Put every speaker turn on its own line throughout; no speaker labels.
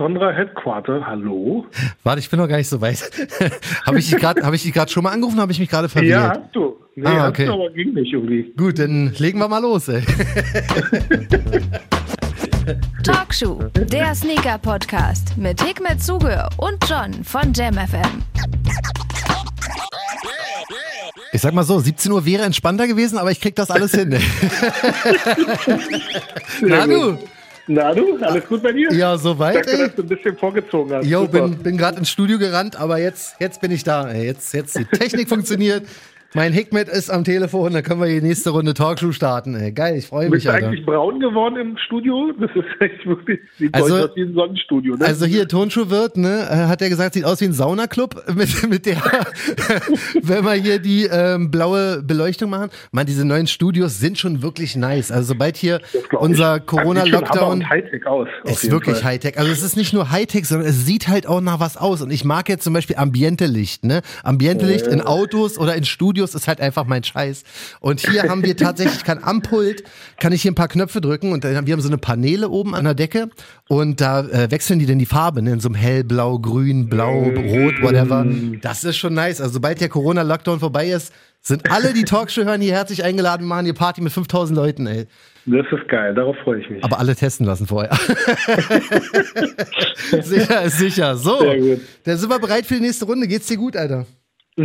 Sondra Headquarter, hallo?
Warte, ich bin noch gar nicht so weit. habe ich dich gerade hab schon mal angerufen, habe ich mich gerade verwirrt?
Ja, hast du. Nee,
Ah,
hast
okay.
du, aber ging nicht irgendwie.
Gut, dann legen wir mal los, ey.
Talkshow, der Sneaker-Podcast mit Hikmet Zuge und John von JamFM.
Ich sag mal so, 17 Uhr wäre entspannter gewesen, aber ich krieg das alles hin. Na du?
Na du, alles gut bei dir?
Ja, soweit,
Danke,
ey.
dass du ein bisschen vorgezogen hast.
Jo,
Super.
bin, bin gerade ins Studio gerannt, aber jetzt, jetzt bin ich da. Jetzt, jetzt die Technik funktioniert. Mein Hikmet ist am Telefon, dann können wir die nächste Runde Talkshow starten. Ey. Geil, ich freue
Bist
mich,
du
Alter.
eigentlich braun geworden im Studio? Das ist echt wirklich, sieht
Also-
aus wie ein Sonnenstudio, ne?
Also hier Tonschuhwirt, ne, äh, hat er gesagt, sieht aus wie ein Saunaclub mit, mit der, wenn wir hier die ähm, blaue Beleuchtung machen. Man, diese neuen Studios sind schon wirklich nice. Also sobald hier unser.
Also
Corona-Lockdown
Hightech aus.
ist wirklich
Fall.
Hightech. Also es ist nicht nur Hightech, sondern es sieht halt auch nach was aus. Und ich mag jetzt zum Beispiel Ambiente-Licht, ne? Ambiente-Licht in Autos oder in Studios ist halt einfach mein Scheiß. Und hier haben wir tatsächlich, kann am Pult, kann ich hier ein paar Knöpfe drücken und wir haben so eine Paneele oben an der Decke und da äh, wechseln die dann die Farbe, ne? In so einem hellblau, grün, blau, rot, whatever. Das ist schon nice. Also sobald der Corona-Lockdown vorbei ist, sind alle, die Talkshow hören, hier herzlich eingeladen, machen hier Party mit 5000 Leuten, ey.
Das ist geil, darauf freue ich mich.
Aber alle testen lassen vorher. sicher ist sicher. So, dann sind wir bereit für die nächste Runde. Geht's dir gut, Alter?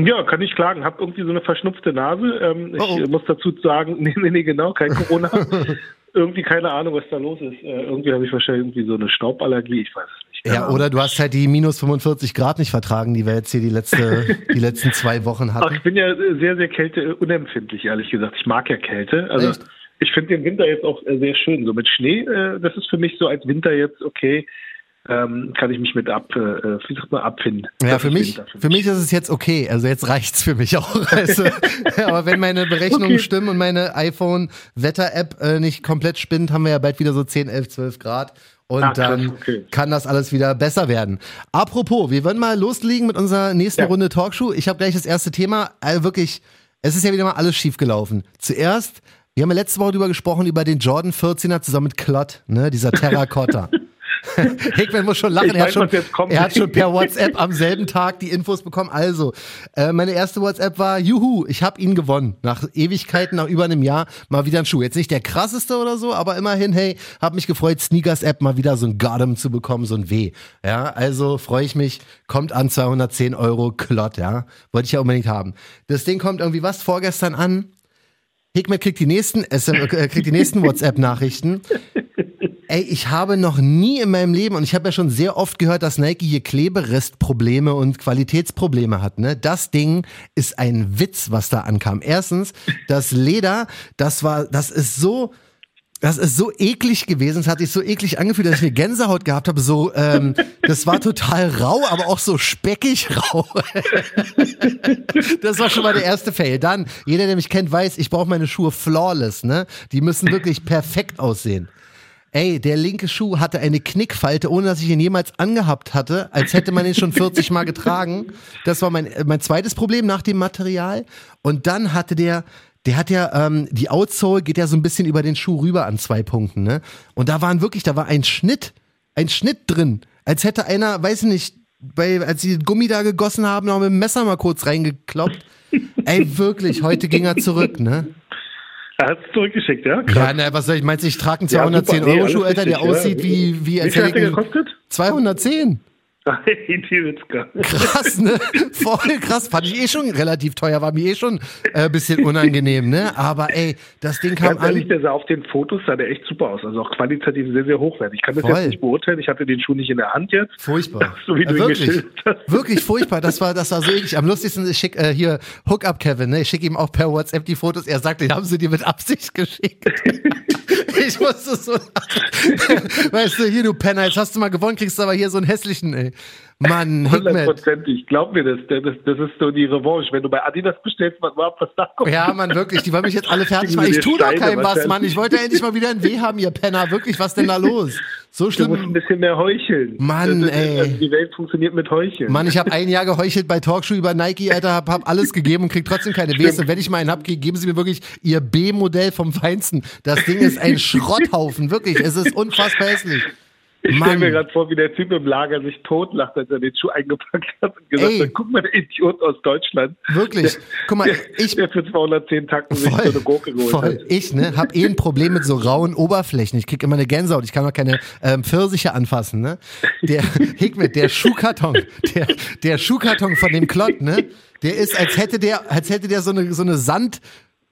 Ja, kann ich klagen. Hab irgendwie so eine verschnupfte Nase. Ähm, ich
Oh,
äh, muss dazu sagen, nee, nee, nee, genau, kein Corona. irgendwie keine Ahnung, was da los ist. Äh, irgendwie habe ich wahrscheinlich irgendwie so eine Stauballergie. Ich weiß es nicht.
Ja,
Ahnung.
oder du hast halt die minus 45 Grad nicht vertragen, die wir jetzt hier die, letzte, die letzten zwei Wochen
Ach,
hatten.
ich bin ja äh, sehr, sehr kälteunempfindlich, ehrlich gesagt. Ich mag ja Kälte. Also
Echt?
ich finde den Winter jetzt auch äh, sehr schön. So mit Schnee, äh, das ist für mich so als Winter jetzt okay. Ähm, kann ich mich mit ab, äh, äh, abfinden.
Ja, für mich, für mich ist es jetzt okay. Also jetzt reicht's für mich auch. Also, aber wenn meine Berechnungen
Okay.
stimmen und meine iPhone-Wetter-App äh, nicht komplett spinnt, haben wir ja bald wieder so 10, 11, 12 Grad. Und
krass,
dann
okay.
kann das alles wieder besser werden. Apropos, wir wollen mal loslegen mit unserer nächsten
Ja.
Runde Talkshow. Ich habe gleich das erste Thema. Also wirklich, es ist ja wieder mal alles schief gelaufen. Zuerst, wir haben ja letzte Woche drüber gesprochen, über den Jordan 14er zusammen mit Klott, ne, dieser Terracotta. Hickman muss schon lachen. Er hat schon, er hat schon per WhatsApp am selben Tag die Infos bekommen. Also, äh, meine erste WhatsApp war, juhu, ich habe ihn gewonnen. Nach Ewigkeiten, nach über einem Jahr, mal wieder ein Schuh. Jetzt nicht der krasseste oder so, aber immerhin, hey, hab mich gefreut, Sneakers-App mal wieder so ein Gotham zu bekommen, so ein W. Ja, also freue ich mich. Kommt an 210 Euro Klott, ja. Wollte ich ja unbedingt haben. Das Ding kommt irgendwie was vorgestern an. Hickmet kriegt die nächsten, SM, äh, kriegt die nächsten WhatsApp-Nachrichten. Ey, ich habe noch nie in meinem Leben, und ich habe ja schon sehr oft gehört, dass Nike hier Kleberestprobleme und Qualitätsprobleme hat. Ne? Das Ding ist ein Witz, was da ankam. Erstens, das Leder, das war, das ist so, das ist so eklig gewesen, es hat sich so eklig angefühlt, dass ich eine Gänsehaut gehabt habe. So, ähm, das war total rau, aber auch so speckig rau. das war schon mal der erste Fail. Dann, jeder, der mich kennt, weiß, ich brauche meine Schuhe flawless, ne? Die müssen wirklich perfekt aussehen. Ey, der linke Schuh hatte eine Knickfalte, ohne dass ich ihn jemals angehabt hatte, als hätte man ihn schon 40 Mal getragen. Das war mein, mein zweites Problem nach dem Material. Und dann hatte der, der hat ja, ähm, die Outsole geht ja so ein bisschen über den Schuh rüber an zwei Punkten, ne? Und da waren wirklich, da war ein Schnitt, ein Schnitt drin. Als hätte einer, weiß ich nicht, bei, als sie den Gummi da gegossen haben, noch mit dem Messer mal kurz reingekloppt. Ey, wirklich, heute ging er zurück, ne?
Er hat es zurückgeschickt, ja?
Ja, na, was soll ich, meinst du, ich trage einen
Ja,
210
super. Nee,
Euro Schuh,
alles
Alter, der
ja.
aussieht wie, wie
Wie
als
viel
hätte
hat der gekostet?
210. Krass, ne? Voll krass. Fand ich eh schon relativ teuer, war mir eh schon äh, ein bisschen unangenehm, ne? Aber ey, das Ding kam
Ganz ehrlich,
an.
der sah auf den Fotos sah der echt super aus. Also auch qualitativ sehr, sehr hochwertig. Ich kann das
Voll.
jetzt nicht beurteilen. Ich hatte den Schuh nicht in der Hand jetzt.
Furchtbar.
So wie du ihn
wirklich,
geschildert hast.
wirklich furchtbar. Das war, das war so eklig. Am lustigsten ich schick äh, hier Hookup Kevin, ne? Ich schicke ihm auch per WhatsApp die Fotos. Er sagt, den haben sie dir mit Absicht geschickt. ich musste so lachen. Weißt du, hier, du Penner, jetzt hast du mal gewonnen, kriegst du aber hier so einen hässlichen, ey. Mann.
Hundertprozentig. Glaub mir das. Das, das ist so die Revanche. Wenn du bei Adidas bestellst, was war was da kommt.
Ja, Mann, wirklich. Die wollen mich jetzt alle fertig machen. Ich
dir
tu doch keinem was. Mann. Ich wollte endlich mal wieder ein W haben, ihr Penner. Wirklich, was denn da los? So
Du musst ein
schlimm.
bisschen mehr heucheln.
Mann,
ist-
ey.
Also die Welt funktioniert mit Heucheln.
Mann, ich habe ein Jahr geheuchelt bei Talkshow über Nike, Alter, hab, hab alles gegeben und krieg trotzdem keine. Und wenn ich mal einen hab, geben sie mir wirklich ihr B-Modell vom Feinsten. Das Ding ist ein Schrotthaufen, wirklich. Es ist unfassbar hässlich.
Ich stelle mir gerade vor, wie der Typ im Lager sich totlacht, als er den Schuh eingepackt hat und gesagt
Ey.
hat, guck mal, der Idiot aus Deutschland.
Wirklich. Guck mal,
der,
ich
der für 210 Tacken sich so eine Gurke geholt
voll.
hat.
Ich, ne, hab eh ein Problem mit so rauen Oberflächen. Ich krieg immer eine Gänsehaut. Ich kann auch keine ähm, Pfirsiche anfassen, ne? Der Hikmet, der Schuhkarton, der, der Schuhkarton von dem Klott, ne? Der ist, als hätte der, als hätte der so eine, so eine Sand,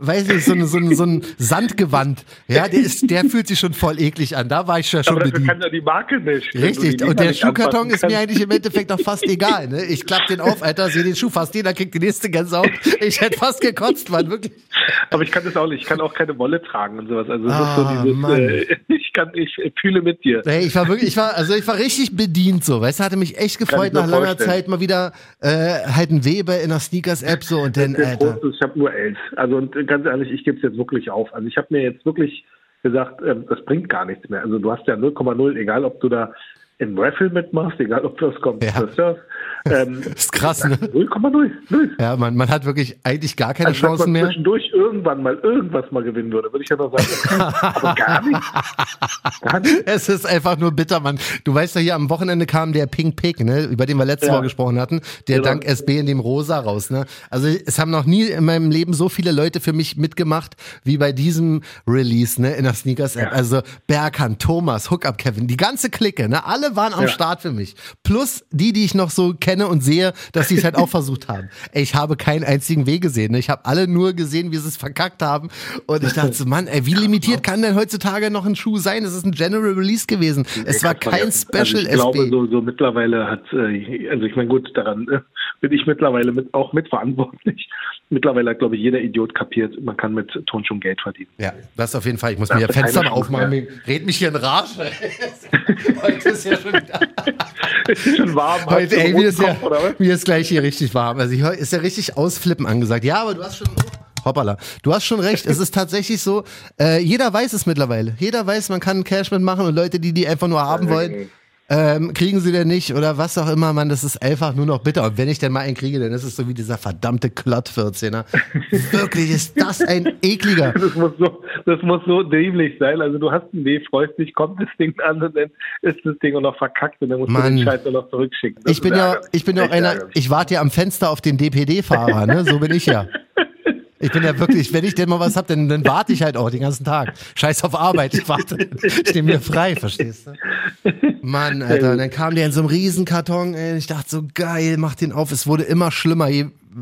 weiß nicht, so, eine, so, ein, so ein Sandgewand. Ja, der ist, der fühlt sich schon voll eklig an. Da war ich ja schon
Aber
bedient.
kann ja die Marke nicht.
Richtig, und der Schuhkarton ist mir eigentlich im Endeffekt auch fast egal. Ne? Ich klapp den auf, Alter, sehe den Schuh fast jeder kriegt die nächste Gänsehaut. Ich hätte fast gekotzt, Mann, wirklich.
Aber ich kann das auch nicht. Ich kann auch keine Wolle tragen und sowas. Also
Ah,
so dieses, äh, ich kann, ich fühle mit dir.
Ey, ich war wirklich, ich war, also ich war richtig bedient so, weißt du, hatte mich echt gefreut nach langer
vorstellen.
Zeit mal wieder äh, halt ein Weber in der Sneakers-App so und dann, Alter.
Ist, ich habe nur elf. Also und ganz ehrlich, ich gebe es jetzt wirklich auf. Also ich habe mir jetzt wirklich gesagt, ähm, das bringt gar nichts mehr. Also du hast ja 0,0, egal ob du da im Raffle mitmachst, egal ob du das kommt.
Ja.
Das, ähm,
ist krass, ne?
0,0 null.
Ja, man, man hat wirklich eigentlich gar keine
Also wenn
Chancen
man
mehr.
zwischendurch irgendwann mal irgendwas mal gewinnen würde, würde ich ja noch sagen, aber gar nicht. Gar nicht.
Es ist einfach nur bitter, Mann. Du weißt ja, hier am Wochenende kam der Pink Pig, ne, über den wir letzte
Ja.
Woche gesprochen hatten, der
Genau.
dank SB in dem Rosa raus, ne. Also es haben noch nie in meinem Leben so viele Leute für mich mitgemacht, wie bei diesem Release, ne, in der Sneakers-App.
Ja.
Also Berkan, Thomas, Hookup Kevin, die ganze Clique, ne, alle waren am
Ja.
Start für mich. Plus die, die ich noch so kenne und sehe, dass sie es halt auch versucht haben. Ey, ich habe keinen einzigen Weg gesehen, ne. Ich habe alle nur gesehen, wie sie es verkackt haben. Und ich dachte so, Mann, ey, wie limitiert kann denn heutzutage noch ein Schuh sein? Es ist ein General Release gewesen. Es war kein Special
also ich
SB.
glaube, so, so mittlerweile hat, äh, also ich meine, gut, daran äh, bin ich mittlerweile mit, auch mitverantwortlich. Mittlerweile hat, glaube ich, jeder Idiot kapiert, man kann mit Tonschuhen Geld verdienen.
Ja, das auf jeden Fall. Ich muss
Ja,
mir ja Fenster mal aufmachen.
Chance
Red mich hier in Rage. Heute ist ja schon
ist schon warm.
Heute, ey, mir ist, ja, mir ist gleich hier richtig warm. Also ich, ist ja richtig ausflippen angesagt. Ja, aber du hast schon. Hoppala. Du hast schon recht. Es ist tatsächlich so, äh, jeder weiß es mittlerweile. Jeder weiß, man kann Cash mitmachen und Leute, die die einfach nur haben wollen, ähm, kriegen sie denn nicht oder was auch immer, man, das ist einfach nur noch bitter. Und wenn ich denn mal einen kriege, dann ist es so wie dieser verdammte Klott 14er. Wirklich ist das ein ekliger.
Das muss, so, das muss so dämlich sein. Also du hast einen Weh, freust dich, kommt das Ding an und dann ist das Ding auch noch verkackt und dann musst
Mann.
du den Scheiß nur noch zurückschicken. Das
Ich bin ja, ich bin ja auch einer, ich warte ja am Fenster auf den DPD-Fahrer, ne? So bin ich ja. Ich bin ja wirklich, wenn ich denn mal was hab, dann, dann warte ich halt auch den ganzen Tag. Scheiß auf Arbeit, ich warte. Ich nehme mir frei, verstehst du? Mann, Alter, und dann kam der in so einem Riesenkarton, ey, ich dachte so, geil, mach den auf. Es wurde immer schlimmer.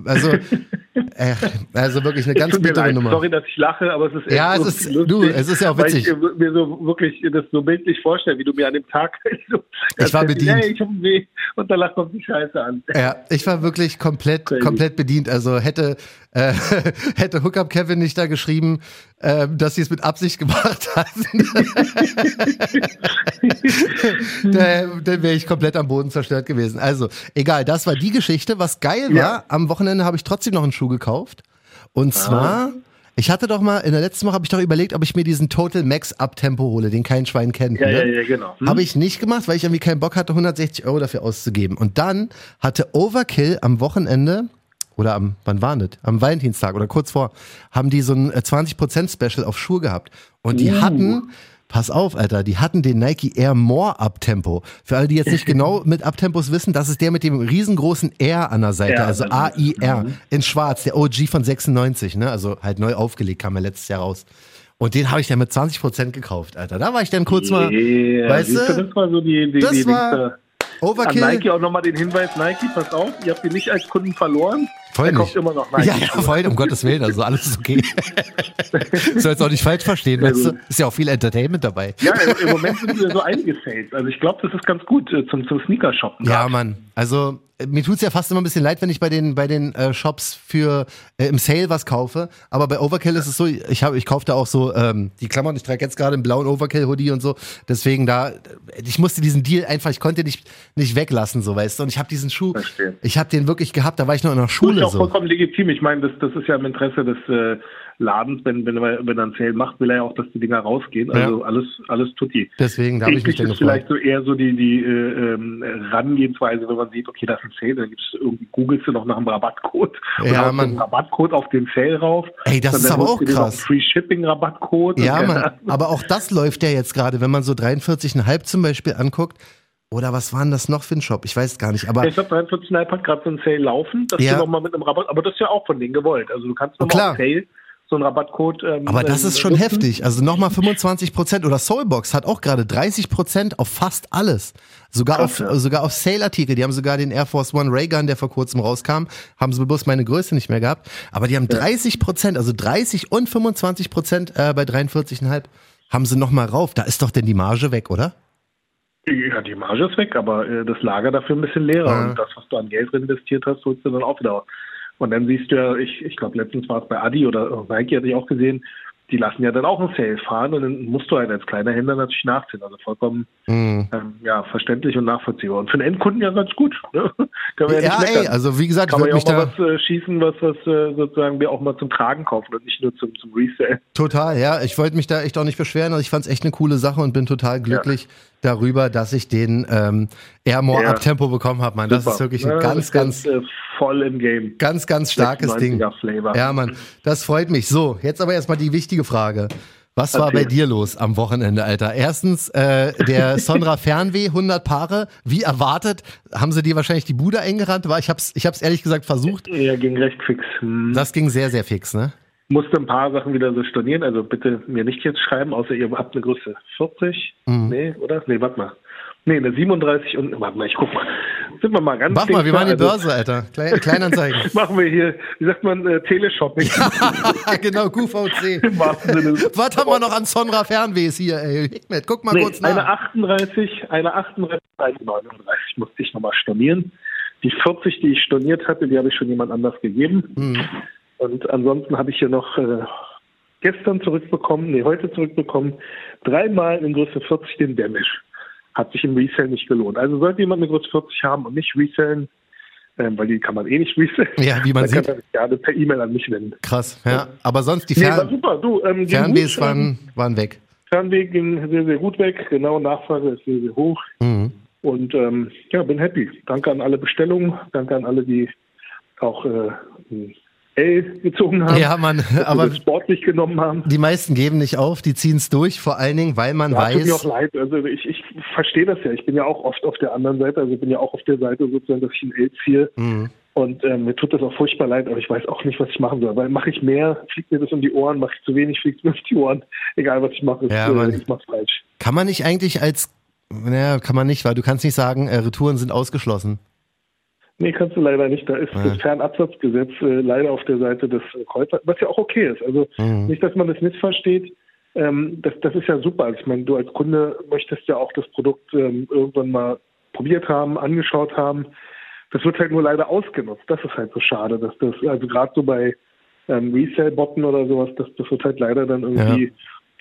Also, äh, also wirklich eine ganz bittere
leid.
Nummer.
Sorry, dass ich lache, aber es ist echt
Ja,
so
es ist-
lustig,
du, es ist ja auch
weil
witzig.
Ich äh, mir so wirklich das so bildlich vorstelle, wie du mir an dem Tag so
Ich war bedient.
Hey, ich hab Weh und danach kommt die Scheiße an.
Ja, ich war wirklich komplett,
Crazy.
komplett bedient. Also hätte, äh, hätte Hookup Kevin nicht da geschrieben, äh, dass sie es mit Absicht gemacht hatten, dann, wäre ich komplett am Boden zerstört gewesen. Also, egal, das war die Geschichte. Was geil war,
Ja.
am Wochenende habe ich trotzdem noch einen Schuh gekauft. Und zwar, ich hatte doch mal, in der letzten Woche habe ich doch überlegt, ob ich mir diesen Total Max Up-Tempo hole, den kein Schwein kennt.
Ja,
ne?
ja, ja, genau. Hm?
Habe ich nicht gemacht, weil ich irgendwie keinen Bock hatte, 160 Euro dafür auszugeben. Und dann hatte Overkill am Wochenende, oder am, wann war das? Am Valentinstag oder kurz vor, haben die so ein äh, 20% Special auf Schuhe gehabt. Und die
Uh.
hatten, pass auf, Alter, die hatten den Nike Air More Uptempo. Für alle, die jetzt nicht genau mit Uptempos wissen, das ist der mit dem riesengroßen R an der Seite,
Ja,
also AIR, in schwarz, der OG von 96, ne? Also halt neu aufgelegt, kam ja letztes Jahr raus. Und den habe ich dann mit 20% gekauft, Alter. Da war ich dann kurz mal,
Yeah,
weißt du,
das war so die, die,
das
die
war
da. An
Overkill.
Nike auch nochmal den Hinweis, Nike, pass auf, ihr habt ihn nicht als Kunden verloren.
Voll
er
nicht.
kauft immer noch Nike.
Ja, ja, voll, um Gottes Willen, also alles ist okay. Soll jetzt auch nicht falsch verstehen, weißt du? Ist ja auch viel Entertainment dabei.
Ja, im, Moment sind wieder so einige Sales. Also ich glaube, das ist ganz gut äh, zum, zum Sneaker-Shoppen.
Ja, Mann. Also mir tut's ja fast immer ein bisschen leid, wenn ich bei den bei den äh, Shops für äh, im Sale was kaufe. Aber bei Overkill ist es so, ich ich kaufe da auch so ähm, die Klammern. Ich trage jetzt gerade einen blauen Overkill Hoodie und so. Deswegen da, ich musste diesen Deal einfach, ich konnte nicht nicht weglassen, so weißt du. Und ich habe diesen Schuh,
Verstehe.
ich habe den wirklich gehabt. Da war ich noch in der
Das ist
Schule
ja auch
so.
vollkommen legitim. Ich meine, das, das ist ja im Interesse des, äh, Ladens, wenn, wenn, er, wenn er einen Sale macht, will er ja auch, dass die Dinger rausgehen. Also
Ja.
alles, alles tut die.
Deswegen, da habe ich mich dann
ist vielleicht so eher so die, die äh, ähm, Herangehensweise, wenn man sieht, okay, das ist ein Sale, dann gibt's irgendwie, googelst du noch nach einem Rabattcode
Ja, Mann.
einen Rabattcode auf den Sale rauf.
Ey, das ist aber auch krass.
Free Shipping Rabattcode.
Ja, Mann. Aber auch das läuft ja jetzt gerade, wenn man so 43,5 zum Beispiel anguckt. Oder was war denn das noch für ein Shop? Ich weiß gar nicht. Aber
ich glaube, 43,5 hat gerade so einen Sale laufen, dass
Ja.
du nochmal mit einem Rabatt, aber das ist ja auch von denen gewollt. Also du kannst nochmal Sale so einen Rabattcode. Ähm,
Aber das
ähm,
ist schon
nutzen.
heftig. Also nochmal 25 Prozent oder Soulbox hat auch gerade 30 Prozent auf fast alles. Sogar
Krass,
auf,
ja.
sogar auf Sale-Artikel. Die haben sogar den Air Force One Raygun, der vor kurzem rauskam, haben sie bloß meine Größe nicht mehr gehabt. Aber die haben 30 Prozent, also 30 und 25 Prozent äh, bei 43,5 haben sie nochmal rauf. Da ist doch denn die Marge weg, oder?
Ja, die Marge ist weg, aber äh, das Lager dafür ein bisschen leerer.
Ja.
Und das, was du an Geld investiert hast, holst du dann auch wieder. Und dann siehst du ja, ich, ich glaube, letztens war es bei Adi oder Nike, hatte ich auch gesehen, die lassen ja dann auch einen Sale fahren und dann musst du halt als kleiner Händler natürlich nachziehen. Also vollkommen
Mhm.
ähm, ja, verständlich und nachvollziehbar. Und für den Endkunden ja ganz gut. Ne? Kann man ja,
Ja,
nicht
ey, also wie gesagt, ich
Kann man ja auch mal
da
was äh, schießen, was, was äh, sozusagen wir auch mal zum Tragen kaufen und nicht nur zum, zum Resale.
total, ja, ich wollte mich da echt auch nicht beschweren. Also ich fand es echt eine coole Sache und bin total glücklich darüber, dass ich den ähm, Air More
Ja.
Up Tempo bekommen habe, Mann. Das
Super.
ist wirklich ein
Ja,
ganz, ganz,
ist, äh, voll im Game.
ganz, ganz starkes Ding.
96er Flavor.
Ja, Mann, das freut mich. So, jetzt aber erstmal die wichtige Frage. Was war bei dir los am Wochenende, Alter? Erstens, äh, der Sonra Fernweh, 100 Paare, wie erwartet, haben sie dir wahrscheinlich die Bude eingerannt? War, ich hab's, ich hab's ehrlich gesagt versucht.
Ja, ging recht fix. Hm.
Das ging sehr, sehr fix, ne?
Musste ein paar Sachen wieder so stornieren, also bitte mir nicht jetzt schreiben, außer ihr habt eine Größe 40.
Mhm.
Nee, oder? Nee, warte mal. Nee, eine 37 und warte mal, ich guck mal. Sind wir mal ganz
Mach mal, wir machen die
also
Börse, Alter. Klein, Kleinanzeigen.
Machen wir hier, wie sagt man, äh, Teleshopping.
genau, QVC.
Im wahrsten Sinne.
Was haben wir noch an Sonra Fernwehs hier, ey? Hikmet, guck mal
Nee,
kurz
eine
nach.
38, eine 38, eine 39 musste ich nochmal stornieren. Die 40, die ich storniert hatte, die habe ich schon jemand anders gegeben.
Mhm.
Und ansonsten habe ich hier noch äh, gestern zurückbekommen, nee, heute zurückbekommen, dreimal in Größe 40 den Damage. Hat sich im Resell nicht gelohnt. Also sollte jemand eine Größe 40 haben und nicht resellen, ähm, weil die kann man eh nicht resellen,
Ja, wie man
dann
sieht.
kann er sich gerne per E-Mail an mich wenden.
Krass, ja. Aber sonst die
Nee, war
Fern
super. Du, ähm, ging
Fernwehs
gut,
waren, waren weg.
Fernweg ging sehr, sehr gut weg. Genau, Nachfrage ist sehr, sehr hoch.
Mhm.
Und ähm, ja, bin happy. Danke an alle Bestellungen. Danke an alle, die auch äh, ein L gezogen haben.
Ja,
dass
aber
sportlich genommen haben.
die meisten geben nicht auf, die ziehen es durch, vor allen Dingen, weil man
Ja, tut mir auch
weiß.
leid. Also ich, ich verstehe das ja. Ich bin ja auch oft auf der anderen Seite. Also ich bin ja auch auf der Seite sozusagen, dass ich ein L ziehe.
Mhm.
Und ähm, mir tut das auch furchtbar leid, aber ich weiß auch nicht, was ich machen soll. Weil mache ich mehr, fliegt mir das um die Ohren, mache ich zu wenig, fliegt es mir um die Ohren. Egal, was ich mache, ist,
Ja,
äh,
Mann.
ich mache falsch.
Kann man nicht eigentlich als, naja, kann man nicht, weil du kannst nicht sagen, äh, Retouren sind ausgeschlossen.
Nee, kannst du leider nicht. Da ist
Ja.
das Fernabsatzgesetz äh, leider auf der Seite des Käufers, was ja auch okay ist. Also
Mhm.
nicht, dass man das missversteht. Ähm, das, das ist ja super. Also ich meine, du als Kunde möchtest ja auch das Produkt ähm, irgendwann mal probiert haben, angeschaut haben. Das wird halt nur leider ausgenutzt. Das ist halt so schade, dass das, also gerade so bei ähm, Resale-Botten oder sowas, das, das wird halt leider dann irgendwie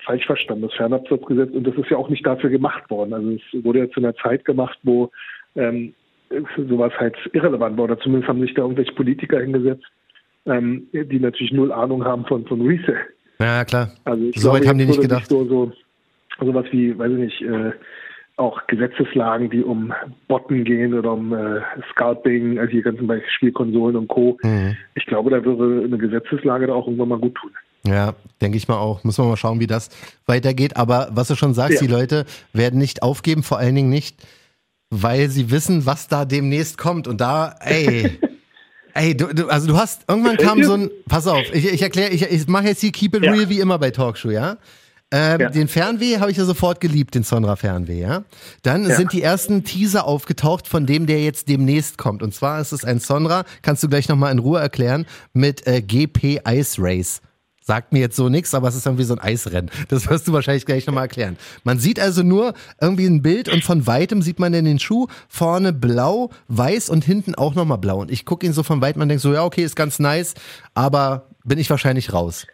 falsch verstanden, das Fernabsatzgesetz. Und das ist ja auch nicht dafür gemacht worden. Also es wurde ja zu einer Zeit gemacht, wo ähm, sowas halt irrelevant war. Oder zumindest haben sich da irgendwelche Politiker hingesetzt, ähm, die natürlich null Ahnung haben von, von Resale.
Ja, klar.
Also ich
So weit
glaube,
haben die nicht gedacht.
sich So, so, sowas wie, weiß ich nicht, äh, auch Gesetzeslagen, die um Botten gehen oder um äh, Scalping, also die ganzen bei Spielkonsolen und Co.
Mhm.
Ich glaube, da würde eine Gesetzeslage da auch irgendwann mal gut tun.
Ja, denke ich mal auch. Muss man mal schauen, wie das weitergeht. Aber was du schon sagst,
Ja.
die Leute werden nicht aufgeben, vor allen Dingen nicht, weil sie wissen, was da demnächst kommt. Und da, ey, ey, du, du, also du hast, irgendwann kam so ein, pass auf, ich, ich erkläre, ich, ich mache jetzt hier Keep It
Ja.
Real wie immer bei Talkshow, ja? Ähm,
Ja.
Den Fernweh habe ich ja sofort geliebt, den Sonra Fernweh, ja. Dann
Ja.
sind die ersten Teaser aufgetaucht von dem, der jetzt demnächst kommt. Und zwar ist es ein Sonra, kannst du gleich nochmal in Ruhe erklären, mit äh, GP Ice Race. Sagt mir jetzt so nichts, aber es ist irgendwie so ein Eisrennen. Das wirst du wahrscheinlich gleich nochmal erklären. Man sieht also nur irgendwie ein Bild und von weitem sieht man dann den Schuh vorne blau, weiß und hinten auch nochmal blau. Und ich gucke ihn so von weitem und denke so, ja, okay, ist ganz nice, aber bin ich wahrscheinlich raus.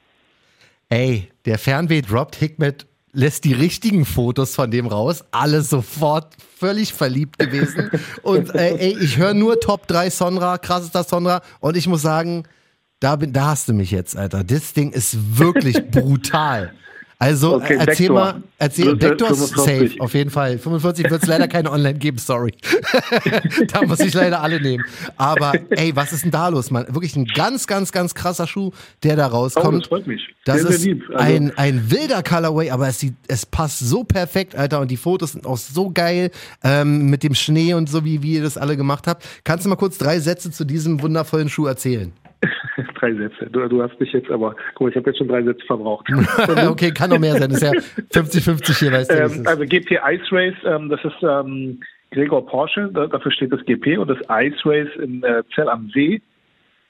Ey, der Fernweh droppt, Hikmet lässt die richtigen Fotos von dem raus, alle sofort völlig verliebt gewesen. Und äh, ey, ich höre nur Top 3 Sonra, krassester Sonra und ich muss sagen, da, bin, da hast du mich jetzt, Alter. Das Ding ist wirklich brutal. Also
Okay,
erzähl
Vector.
mal, erzähl, Vector ist
45.
safe, auf jeden Fall. 45 wird es leider keine online geben, sorry. da muss ich leider alle nehmen. Aber ey, was ist denn da los, Mann? Wirklich ein ganz, ganz, ganz krasser Schuh, der da
Oh,
rauskommt.
das freut mich.
Das
sehr,
ist
sehr. Also,
ein, ein wilder Colorway, aber es, sieht, es passt so perfekt, Alter. Und die Fotos sind auch so geil ähm, mit dem Schnee und so, wie, wie ihr das alle gemacht habt. Kannst du mal kurz drei Sätze zu diesem wundervollen Schuh erzählen?
drei Sätze. Du, du hast mich jetzt aber, guck mal, ich habe jetzt schon drei Sätze verbraucht.
okay, kann noch mehr sein. Das ist ja 50-50 hier, weißt du.
ähm, also GP Ice Race, ähm, das ist ähm, Gregor Porsche, da, dafür steht das GP und das Ice Race in äh, Zell am See.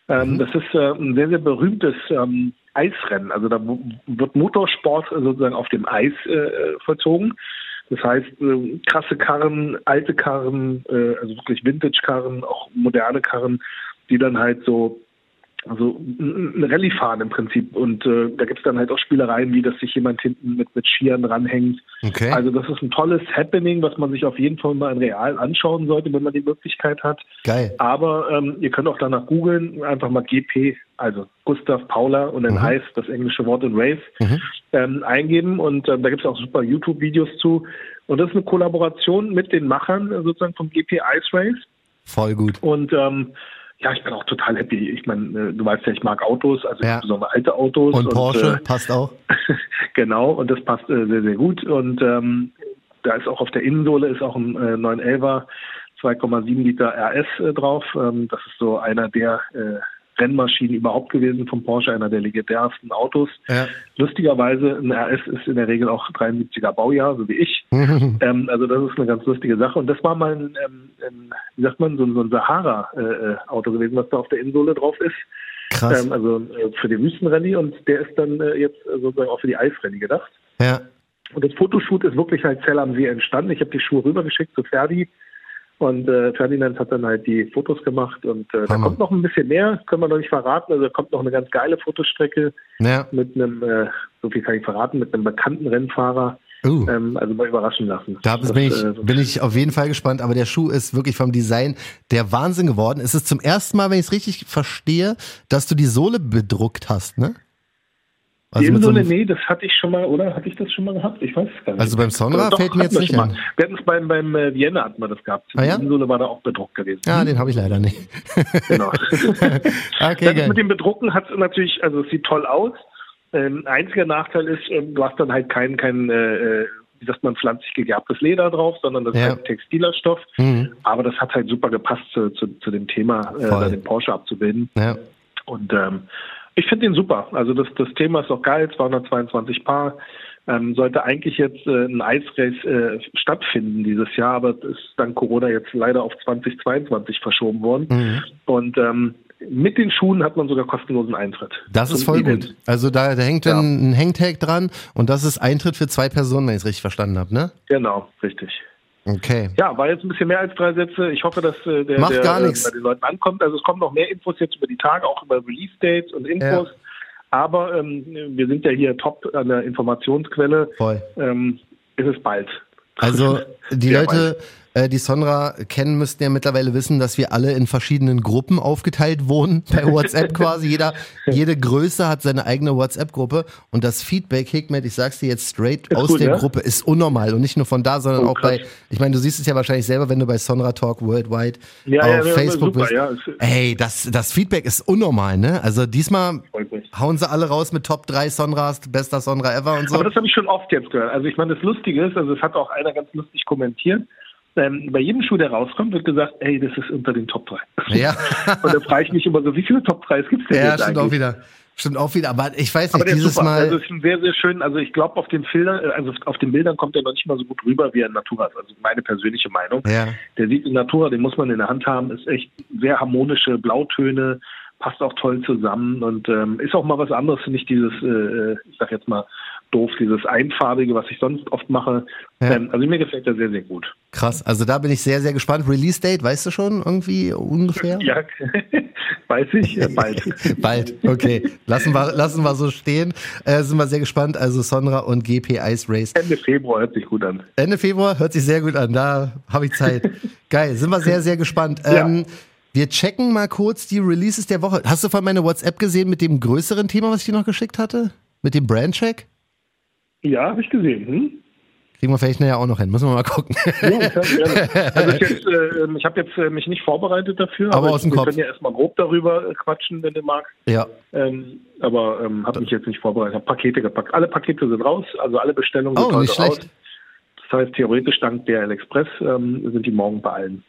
Ähm,
Mhm.
Das ist äh, ein sehr, sehr berühmtes ähm, Eisrennen. Also da wird Motorsport äh, sozusagen auf dem Eis äh, vollzogen. Das heißt, äh, krasse Karren, alte Karren, äh, also wirklich Vintage-Karren, auch moderne Karren, die dann halt so also ein Rallye fahren im Prinzip. Und äh, da gibt's dann halt auch Spielereien, wie dass sich jemand hinten mit, mit Skiern ranhängt.
Okay.
Also das ist ein tolles Happening, was man sich auf jeden Fall mal in real anschauen sollte, wenn man die Möglichkeit hat.
Geil.
Aber ähm, ihr könnt auch danach googeln, einfach mal GP, also Gustav Paula und dann
Mhm.
heißt das englische Wort in Race
Mhm.
ähm, eingeben und ähm, da gibt's auch super YouTube-Videos zu. Und das ist eine Kollaboration mit den Machern äh, sozusagen vom GP Ice Race.
Voll gut.
Und ähm, ja, ich bin auch total happy. Ich meine, äh, du weißt ja, ich mag Autos, also
Ja.
insbesondere alte Autos.
Und Porsche
äh,
passt auch.
genau, und das passt äh, sehr, sehr gut. Und ähm, da ist auch auf der Innensohle ist auch ein äh, 911er 2,7 Liter RS äh, drauf. Ähm, das ist so einer der äh, Rennmaschinen überhaupt gewesen von Porsche, einer der legendärsten Autos.
Ja.
Lustigerweise, ein RS ist in der Regel auch 73er Baujahr, so wie ich. Ähm, also das ist eine ganz lustige Sache. Und das war mal ein, ähm, ein wie sagt man, so, ein- so ein Sahara-Auto gewesen, was da auf der Innensohle drauf ist.
Krass.
Ähm, also äh, für die Wüstenrallye und der ist dann äh, jetzt äh, sozusagen auch für die Eisrallye gedacht.
Ja.
Und das Fotoshoot ist wirklich halt Zell am See entstanden. Ich habe die Schuhe rübergeschickt zu Ferdi und äh, Ferdinand hat dann halt die Fotos gemacht und äh, da kommt noch ein bisschen mehr, können wir noch nicht verraten. Also da kommt noch eine ganz geile Fotostrecke
Ja.
mit einem, äh, so viel kann ich verraten, mit einem bekannten Rennfahrer.
Uh.
Ähm, also mal überraschen lassen.
Da
Das,
bin ich,
äh,
bin ich auf jeden Fall gespannt, aber der Schuh ist wirklich vom Design der Wahnsinn geworden. Es ist zum ersten Mal, wenn ich es richtig verstehe, dass du die Sohle bedruckt hast, ne? Mit so einem-
nee, das hatte ich schon mal, oder? Hatte ich das schon mal gehabt? Ich weiß es gar nicht.
Also beim Sonra
Doch,
fällt mir jetzt nicht
mal.
ein.
Wir hatten es beim, beim äh, Vienna hatten wir das gehabt.
Ah, ja?
Die Innensohle war da auch bedruckt gewesen.
Ja, den habe ich leider nicht.
Genau.
okay,
Das mit dem Bedrucken hat natürlich, also es sieht toll aus. Ähm, einziger Nachteil ist, ähm, du hast dann halt kein, kein äh, äh, wie sagt man, pflanzlich gegerbtes Leder drauf, sondern das
Ja.
ist halt textiler Stoff.
Mhm.
Aber das hat halt super gepasst zu, zu, zu dem Thema, äh, den Porsche abzubilden.
Ja.
Und ähm, ich finde den super. Also das, das Thema ist auch geil, 222 Paar. Ähm, sollte eigentlich jetzt äh, ein Eisrace äh, stattfinden dieses Jahr, aber ist dank Corona jetzt leider auf 2022 verschoben worden.
Mhm.
Und ähm, mit den Schuhen hat man sogar kostenlosen Eintritt.
Das ist voll
Event.
gut. Also da, da hängt
Ja.
ein Hangtag dran und das ist Eintritt für zwei Personen, wenn ich es richtig verstanden habe, ne?
Genau, richtig.
Okay.
Ja, war jetzt ein bisschen mehr als drei Sätze. Ich hoffe, dass äh, der,
Macht
der äh, bei den Leuten ankommt. Also es kommen noch mehr Infos jetzt über die Tage, auch über Release-Dates und Infos. Aber ähm, wir sind ja hier top an der Informationsquelle.
Voll.
Ähm, ist es bald.
Also die
Sehr
Leute, äh, die Sonra kennen, müssten ja mittlerweile wissen, dass wir alle in verschiedenen Gruppen aufgeteilt wohnen, bei WhatsApp quasi. Jeder, jede Größe hat seine eigene WhatsApp-Gruppe und das Feedback, Hikmet, ich sag's dir jetzt straight
Ist
aus
gut,
der
ja?
Gruppe, ist unnormal und nicht nur von da, sondern
Oh,
auch bei, ich meine, du siehst es ja wahrscheinlich selber, wenn du bei Sonra Talk Worldwide
Ja,
auf
ja,
Facebook
super,
bist. Ey, das, das Feedback ist unnormal, ne? Also diesmal hauen sie alle raus mit Top 3 Sonras, bester Sonra ever und so.
Aber das habe ich schon oft jetzt gehört. Also ich meine, das Lustige ist, also es hat auch einer ganz lustig kommentiert. Ähm, bei jedem Schuh, der rauskommt, wird gesagt, ey, das ist unter den Top 3.
Ja.
Und da frage ich mich immer so, wie viele Top 3s gibt es denn
ja,
jetzt
stimmt
eigentlich?
auch wieder. Stimmt auch wieder, aber ich weiß nicht, dieses
super.
Mal.
Also es ist ein sehr, sehr schön. Also ich glaube auf den Bildern, äh, also auf den Bildern kommt er noch nicht mal so gut rüber, wie er in Natura ist. Also meine persönliche Meinung.
Ja.
Der sieht in Natura, den muss man in der Hand haben, ist echt sehr harmonische Blautöne, passt auch toll zusammen und ähm, ist auch mal was anderes, nicht dieses, äh, ich sag jetzt mal doof, dieses einfarbige, was ich sonst oft mache.
Ja.
Ähm, also mir gefällt er sehr, sehr gut.
Krass, also da bin ich sehr, sehr gespannt. Release Date, weißt du schon irgendwie ungefähr?
Ja, weiß ich, ja, bald.
Bald, okay. Lassen wir, lassen wir so stehen. Äh, sind wir sehr gespannt. Also Sonra und GP Ice Race.
Ende Februar hört sich gut an.
Ende Februar hört sich sehr gut an. Da habe ich Zeit. Geil, sind wir sehr, sehr gespannt.
Ja.
Wir checken mal kurz die Releases der Woche. Hast du von meiner WhatsApp gesehen mit dem größeren Thema, was ich dir noch geschickt hatte? Mit dem Brandcheck?
Ja, habe ich gesehen. Hm?
Kriegen wir vielleicht nachher auch noch hin. Müssen wir mal gucken. Ja,
ich also jetzt, äh, ich habe jetzt äh, mich nicht vorbereitet dafür,
aber, aber aus dem
wir
Kopf.
können ja erstmal grob darüber äh, quatschen, wenn du magst.
Ja.
Ähm, aber ähm, habe mich jetzt nicht vorbereitet. Habe Pakete gepackt. Alle Pakete sind raus, also alle Bestellungen
oh,
sind
nicht
heute
schlecht.
raus. Das heißt, theoretisch dank DHL Express ähm, sind die morgen bei allen.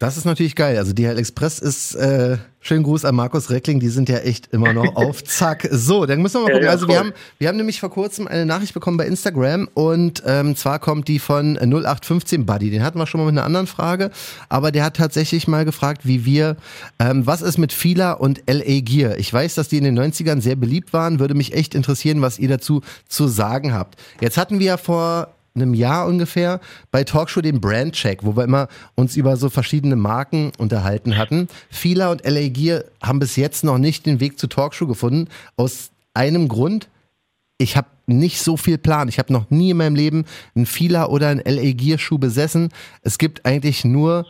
Das ist natürlich geil. Also DHL Express ist, äh, schönen Gruß an Markus Reckling, die sind ja echt immer noch auf Zack. So, dann müssen wir mal gucken.
Ja, ja,
also wir haben, wir haben nämlich vor kurzem eine Nachricht bekommen bei Instagram und ähm, zwar kommt die von 0815 Buddy. Den hatten wir schon mal mit einer anderen Frage, aber der hat tatsächlich mal gefragt, wie wir, ähm, was ist mit Fila und LA Gear? Ich weiß, dass die in den 90ern sehr beliebt waren, würde mich echt interessieren, was ihr dazu zu sagen habt. Jetzt hatten wir ja vor einem Jahr ungefähr bei Talkshow den Brandcheck, wo wir immer uns über so verschiedene Marken unterhalten hatten. Fila und LA Gear haben bis jetzt noch nicht den Weg zu Talkshow gefunden. Aus einem Grund, ich habe nicht so viel Plan. Ich habe noch nie in meinem Leben einen Fila oder einen LA Gear Schuh besessen. Es gibt eigentlich nur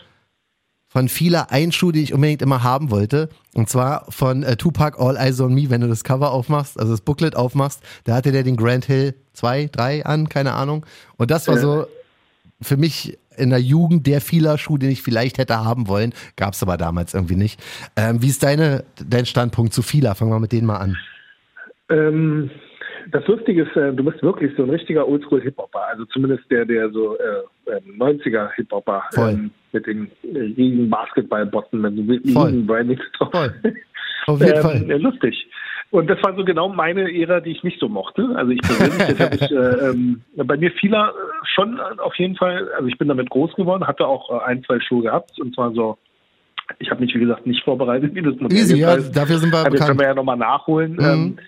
von Fila einen Schuh, den ich unbedingt immer haben wollte. Und zwar von äh, Tupac All Eyes on Me, wenn du das Cover aufmachst, also das Booklet aufmachst. Da hatte der den Grand Hill 2, 3 an, keine Ahnung. Und das war so für mich in der Jugend der Fila-Schuh, den ich vielleicht hätte haben wollen. Gab es aber damals irgendwie nicht. Ähm, wie ist deine, dein Standpunkt zu Fila? Fangen wir mit denen mal an.
Ähm, das Lustige ist, äh, du bist wirklich so ein richtiger Oldschool-Hip-Hopper, also zumindest der, der so äh, 90er-Hip-Hopper
Voll.
ähm, mit den äh, riesigen Basketball-Botten, mit den
Voll.
riesigen Brandings drauf.
Voll. Auf jeden
ähm,
Fall.
äh, Lustig. Und das war so genau meine Ära, die ich nicht so mochte. Also ich persönlich, das habe ich äh, ähm, bei mir vieler äh, schon auf jeden Fall, also ich bin damit groß geworden, hatte auch äh, ein, zwei Schuhe gehabt und zwar so, ich habe mich wie gesagt nicht vorbereitet, wie das Modell
Easy, ja, dafür sind wir
Aber das können
bekannt.
wir ja nochmal nachholen.
Mhm.
Ähm,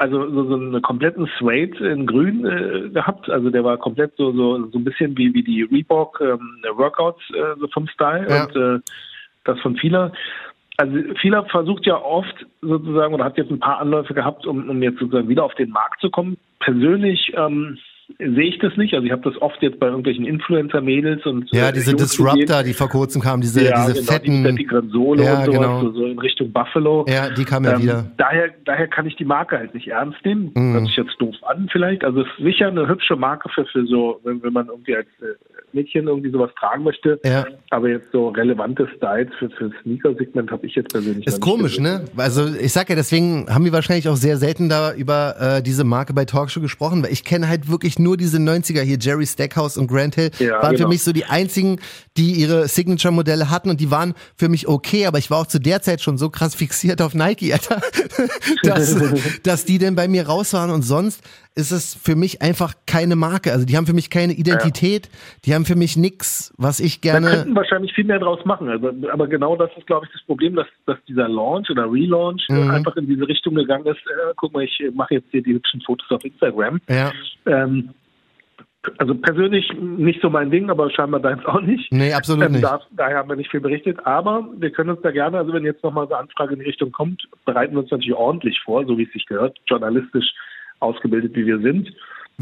also so, so einen kompletten Suede in Grün äh, gehabt. Also der war komplett so so so ein bisschen wie wie die Reebok ähm, Workouts äh, so vom Style
Ja.
und äh, das von Fila. Also Fila versucht ja oft sozusagen oder hat jetzt ein paar Anläufe gehabt, um, um jetzt sozusagen wieder auf den Markt zu kommen. Persönlich ähm, sehe ich das nicht. Also ich habe das oft jetzt bei irgendwelchen Influencer-Mädels und
Ja,
äh,
diese
Jungs gesehen.
Disruptor, die vor kurzem kamen, diese,
ja,
diese
genau,
fetten.
die Steffi Granzolo
Ja,
und sowas,
genau.
so, so in Richtung Buffalo.
Ja, die kamen ja
Ähm,
wieder.
Daher, daher kann ich die Marke halt nicht ernst nehmen.
Mhm.
Hört sich jetzt doof an vielleicht. Also es ist sicher eine hübsche Marke für, für so, wenn, wenn man irgendwie als äh, Mädchen irgendwie sowas tragen möchte.
Ja.
Aber jetzt so relevante Styles für, für das Sneaker-Segment habe ich jetzt persönlich
Ist komisch,
gesehen.
ne? Also ich sag ja, deswegen haben wir wahrscheinlich auch sehr selten da über äh, diese Marke bei Talkshow gesprochen, weil ich kenne halt wirklich nur diese 90er hier, Jerry Stackhouse und Grant Hill,
Ja,
waren für
genau.
mich so die einzigen, die ihre Signature-Modelle hatten und die waren für mich okay, aber ich war auch zu der Zeit schon so krass fixiert auf Nike, Alter, dass, dass die denn bei mir raus waren und sonst ist es für mich einfach keine Marke. Also die haben für mich keine Identität, die haben für mich nix, was ich
Da
gerne...
könnten wahrscheinlich viel mehr draus machen. Also, aber genau das ist, glaube ich, das Problem, dass, dass dieser Launch oder Relaunch
Mhm.
einfach in diese Richtung gegangen ist. Äh, guck mal, ich mache jetzt hier die hübschen Fotos auf Instagram.
Ja,
Ähm, also persönlich nicht so mein Ding, aber scheinbar deins auch nicht.
nee, absolut
Ähm,
nicht.
da, daher haben wir nicht viel berichtet, aber wir können uns da gerne, also wenn jetzt nochmal so eine Anfrage in die Richtung kommt, bereiten wir uns natürlich ordentlich vor, so wie es sich gehört, journalistisch ausgebildet wie wir sind.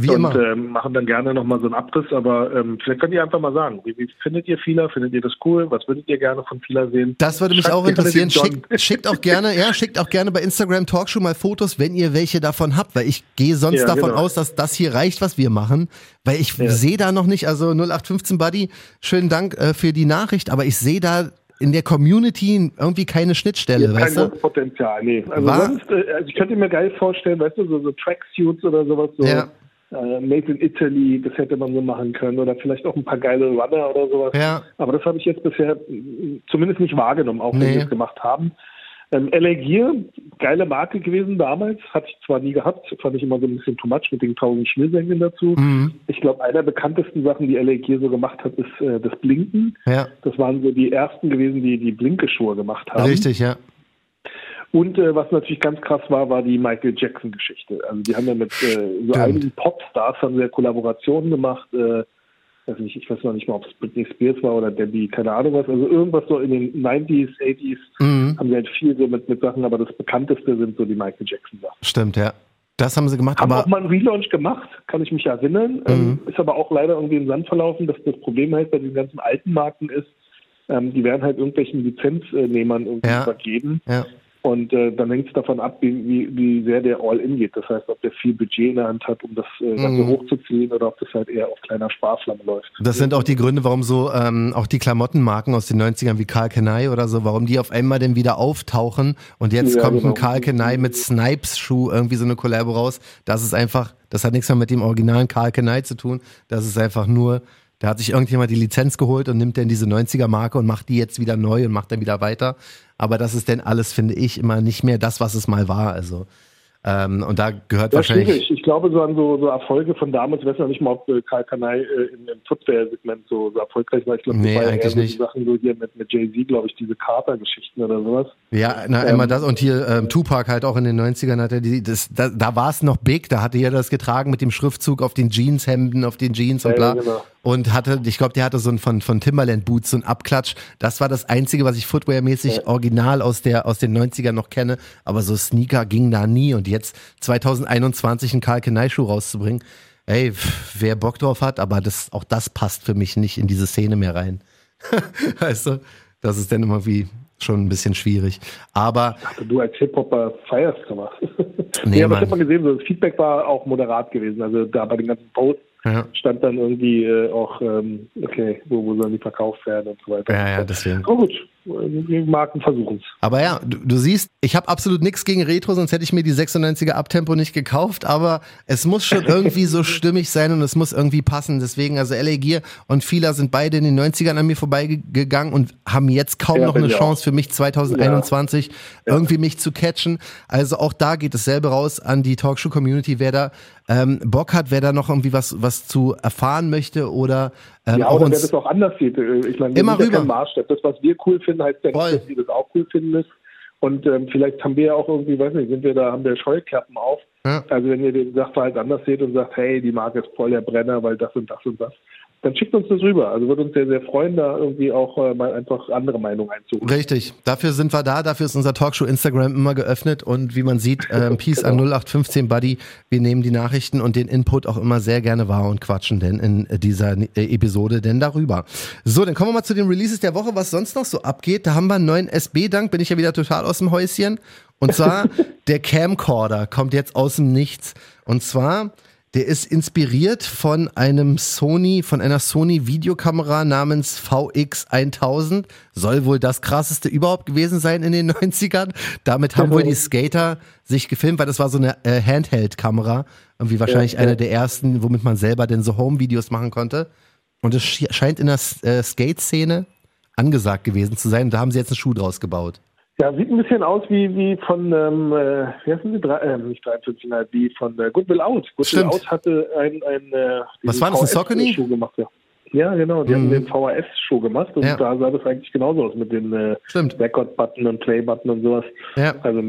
Wie
und. Ähm, machen dann gerne nochmal so einen Abriss, aber ähm, vielleicht könnt ihr einfach mal sagen, wie, wie findet ihr Fila? Findet ihr das cool? Was würdet ihr gerne von Fila sehen?
Das würde mich
Schreibt
auch interessieren. Schickt, schickt auch gerne, ja, schickt auch gerne bei Instagram Talkshow mal Fotos, wenn ihr welche davon habt, weil ich gehe sonst
Ja,
davon
genau.
aus, dass das hier reicht, was wir machen, weil ich
Ja.
sehe da noch nicht, also 0815 Buddy, schönen Dank äh, für die Nachricht, aber ich sehe da in der Community irgendwie keine Schnittstelle,
Kein
weißt du?
großes Potenzial, nee. Also
War-
sonst, äh, also ich könnte mir geil vorstellen, weißt du, so, so Tracksuits oder sowas, so
Ja.
Äh, Made in Italy, das hätte man so machen können oder vielleicht auch ein paar geile Runner oder sowas.
Ja.
Aber das habe ich jetzt bisher zumindest nicht wahrgenommen, auch wenn
Nee.
wir es gemacht haben. Ähm, LA Gear, geile Marke gewesen damals, hatte ich zwar nie gehabt, fand ich immer so ein bisschen too much mit den tausend Schnürsenkeln dazu.
Mhm.
Ich glaube, einer der bekanntesten Sachen, die LA Gear so gemacht hat, ist äh, das Blinken.
Ja,
Das waren so die ersten gewesen, die die Blinke-Schuhe gemacht haben.
richtig, ja.
Und äh, was natürlich ganz krass war, war die Michael Jackson-Geschichte. Also die haben ja mit äh, so einigen Popstars haben ja Kollaborationen gemacht. Äh, weiß nicht, ich weiß noch nicht mal, ob es Britney Spears war oder Debbie, keine Ahnung was. Also irgendwas so in den 90s, 80s
Mhm.
haben sie halt viel so mit, mit Sachen, aber das bekannteste sind so die Michael Jackson-Sachen.
Stimmt, ja. Das haben sie gemacht,
Haben auch
aber
mal einen Relaunch gemacht, kann ich mich erinnern. Ähm,
Mhm.
ist aber auch leider irgendwie im Sand verlaufen, dass das Problem halt bei den ganzen alten Marken ist, ähm, die werden halt irgendwelchen Lizenznehmern irgendwie
Ja.
vergeben.
Ja.
Und äh, dann hängt es davon ab, wie, wie, wie sehr der All-In geht. Das heißt, ob der viel Budget in der Hand hat, um das äh, Ganze
Mhm.
hochzuziehen oder ob das halt eher auf kleiner Sparflamme läuft.
Das sind auch die Gründe, warum so ähm, auch die Klamottenmarken aus den 90ern wie Karl Kenai oder so, warum die auf einmal dann wieder auftauchen und jetzt
Ja,
kommt
genau.
ein Karl Kenai mit Snipes Schuh irgendwie so eine Kollabo raus. Das ist einfach, das hat nichts mehr mit dem originalen Karl Kenai zu tun. Das ist einfach nur, da hat sich irgendjemand die Lizenz geholt und nimmt dann diese 90er Marke und macht die jetzt wieder neu und macht dann wieder weiter. Aber das ist denn alles, finde ich, immer nicht mehr das, was es mal war. Also ähm, und da gehört
Ja,
wahrscheinlich.
schwierig. Ich glaube, so an so, so Erfolge von damals, ich weiß noch nicht mal, ob äh, Karl Kanai äh, im, im Footwear-Segment so, so erfolgreich war. Ich glaube,
Nee, eigentlich
so
nicht.
die Sachen so hier mit, mit Jay-Z, glaube ich, diese Carter-Geschichten oder sowas.
Ja, na,
Ähm,
immer das und hier ähm, Tupac halt auch in den 90ern hatte die, das, da, da war es noch big, da hatte jeder das getragen mit dem Schriftzug auf den Jeanshemden, auf den Jeans und bla.
ja, genau.
Und hatte, ich glaube, der hatte so ein von, von Timberland Boots, so ein Abklatsch. Das war das Einzige, was ich Footwear-mäßig original aus, der, aus den 90ern noch kenne. Aber so Sneaker ging da nie. Und jetzt 2021 einen Karl Kenai Schuh rauszubringen, ey, pff, wer Bock drauf hat, aber das, auch das passt für mich nicht in diese Szene mehr rein. weißt du? Das ist dann immer wie schon ein bisschen schwierig. Aber
Du als Hip-Hopper feierst sowas.
Nee,
nee, aber ich habe mal gesehen, so das Feedback war auch moderat gewesen. Also da bei den ganzen Posts
ja,
stand dann irgendwie äh, auch, ähm, okay, wo, wo sollen die verkauft werden und so weiter.
ja, ja, deswegen.
Aber gut, die Marken versuchen es.
Aber ja, du, du siehst, ich habe absolut nichts gegen Retro, sonst hätte ich mir die 96er Abtempo nicht gekauft, aber es muss schon irgendwie so stimmig sein und es muss irgendwie passen. Deswegen, also LA Gear und Fila sind beide in den 90ern an mir vorbeigegangen und haben jetzt kaum
Ja,
noch eine Chance für mich 2021
Ja.
irgendwie mich zu catchen. Also auch da geht dasselbe raus an die Talkshow-Community, wer da ähm, Bock hat, wer da noch irgendwie was, was zu erfahren möchte oder ähm,
Ja,
auch
oder wer
uns
das auch anders sieht. Äh, Ich meine, wir
Immer
sind ja
rüber.
kein Maßstab. Das, was wir cool finden, heißt ja nicht, dass ihr das auch cool findet. Und ähm, vielleicht haben wir ja auch irgendwie, weiß nicht, sind wir da, haben wir Scheuklappen auf.
Ja.
Also wenn ihr den Sachverhalt anders seht und sagt, hey, die Marke ist voll der Brenner, weil das und das und das, dann schickt uns das rüber. Also würde uns sehr, sehr freuen, da irgendwie auch äh, mal einfach andere Meinungen einzuholen.
Richtig, dafür sind wir da, dafür ist unser Talkshow Instagram immer geöffnet und wie man sieht, ähm, Peace an 0815 Buddy, wir nehmen die Nachrichten und den Input auch immer sehr gerne wahr und quatschen denn in äh, dieser äh, Episode denn darüber. So, dann kommen wir mal zu den Releases der Woche, was sonst noch so abgeht. Da haben wir einen neuen SB-Dank, bin ich ja wieder total aus dem Häuschen. Und zwar der Camcorder kommt jetzt aus dem Nichts. Und zwar der ist inspiriert von einem Sony, von einer Sony Videokamera namens VX1000. Soll wohl das krasseste überhaupt gewesen sein in den 90ern. Damit haben wohl die Skater sich gefilmt, weil das war so eine äh, Handheld-Kamera. Irgendwie wahrscheinlich
Ja,
eine
ja.
der ersten, womit man selber denn so Home-Videos machen konnte. Und es scheint in der äh, Skate-Szene angesagt gewesen zu sein. Und da haben sie jetzt einen Schuh draus gebaut.
Ja, sieht ein bisschen aus wie, wie von, ähm, äh, wie heißen die, drei, äh, nicht 53, nein, wie von äh, Goodwill Out. Goodwill
Stimmt.
Out hatte ein, ein äh,
Was war das, ein?
VHS-Schuh gemacht, ja. Ja, genau, die
Mhm.
haben den VHS-Show gemacht und
Ja.
da sah das eigentlich genauso aus mit den äh. Record-Button und Play-Button und sowas.
Ja.
Also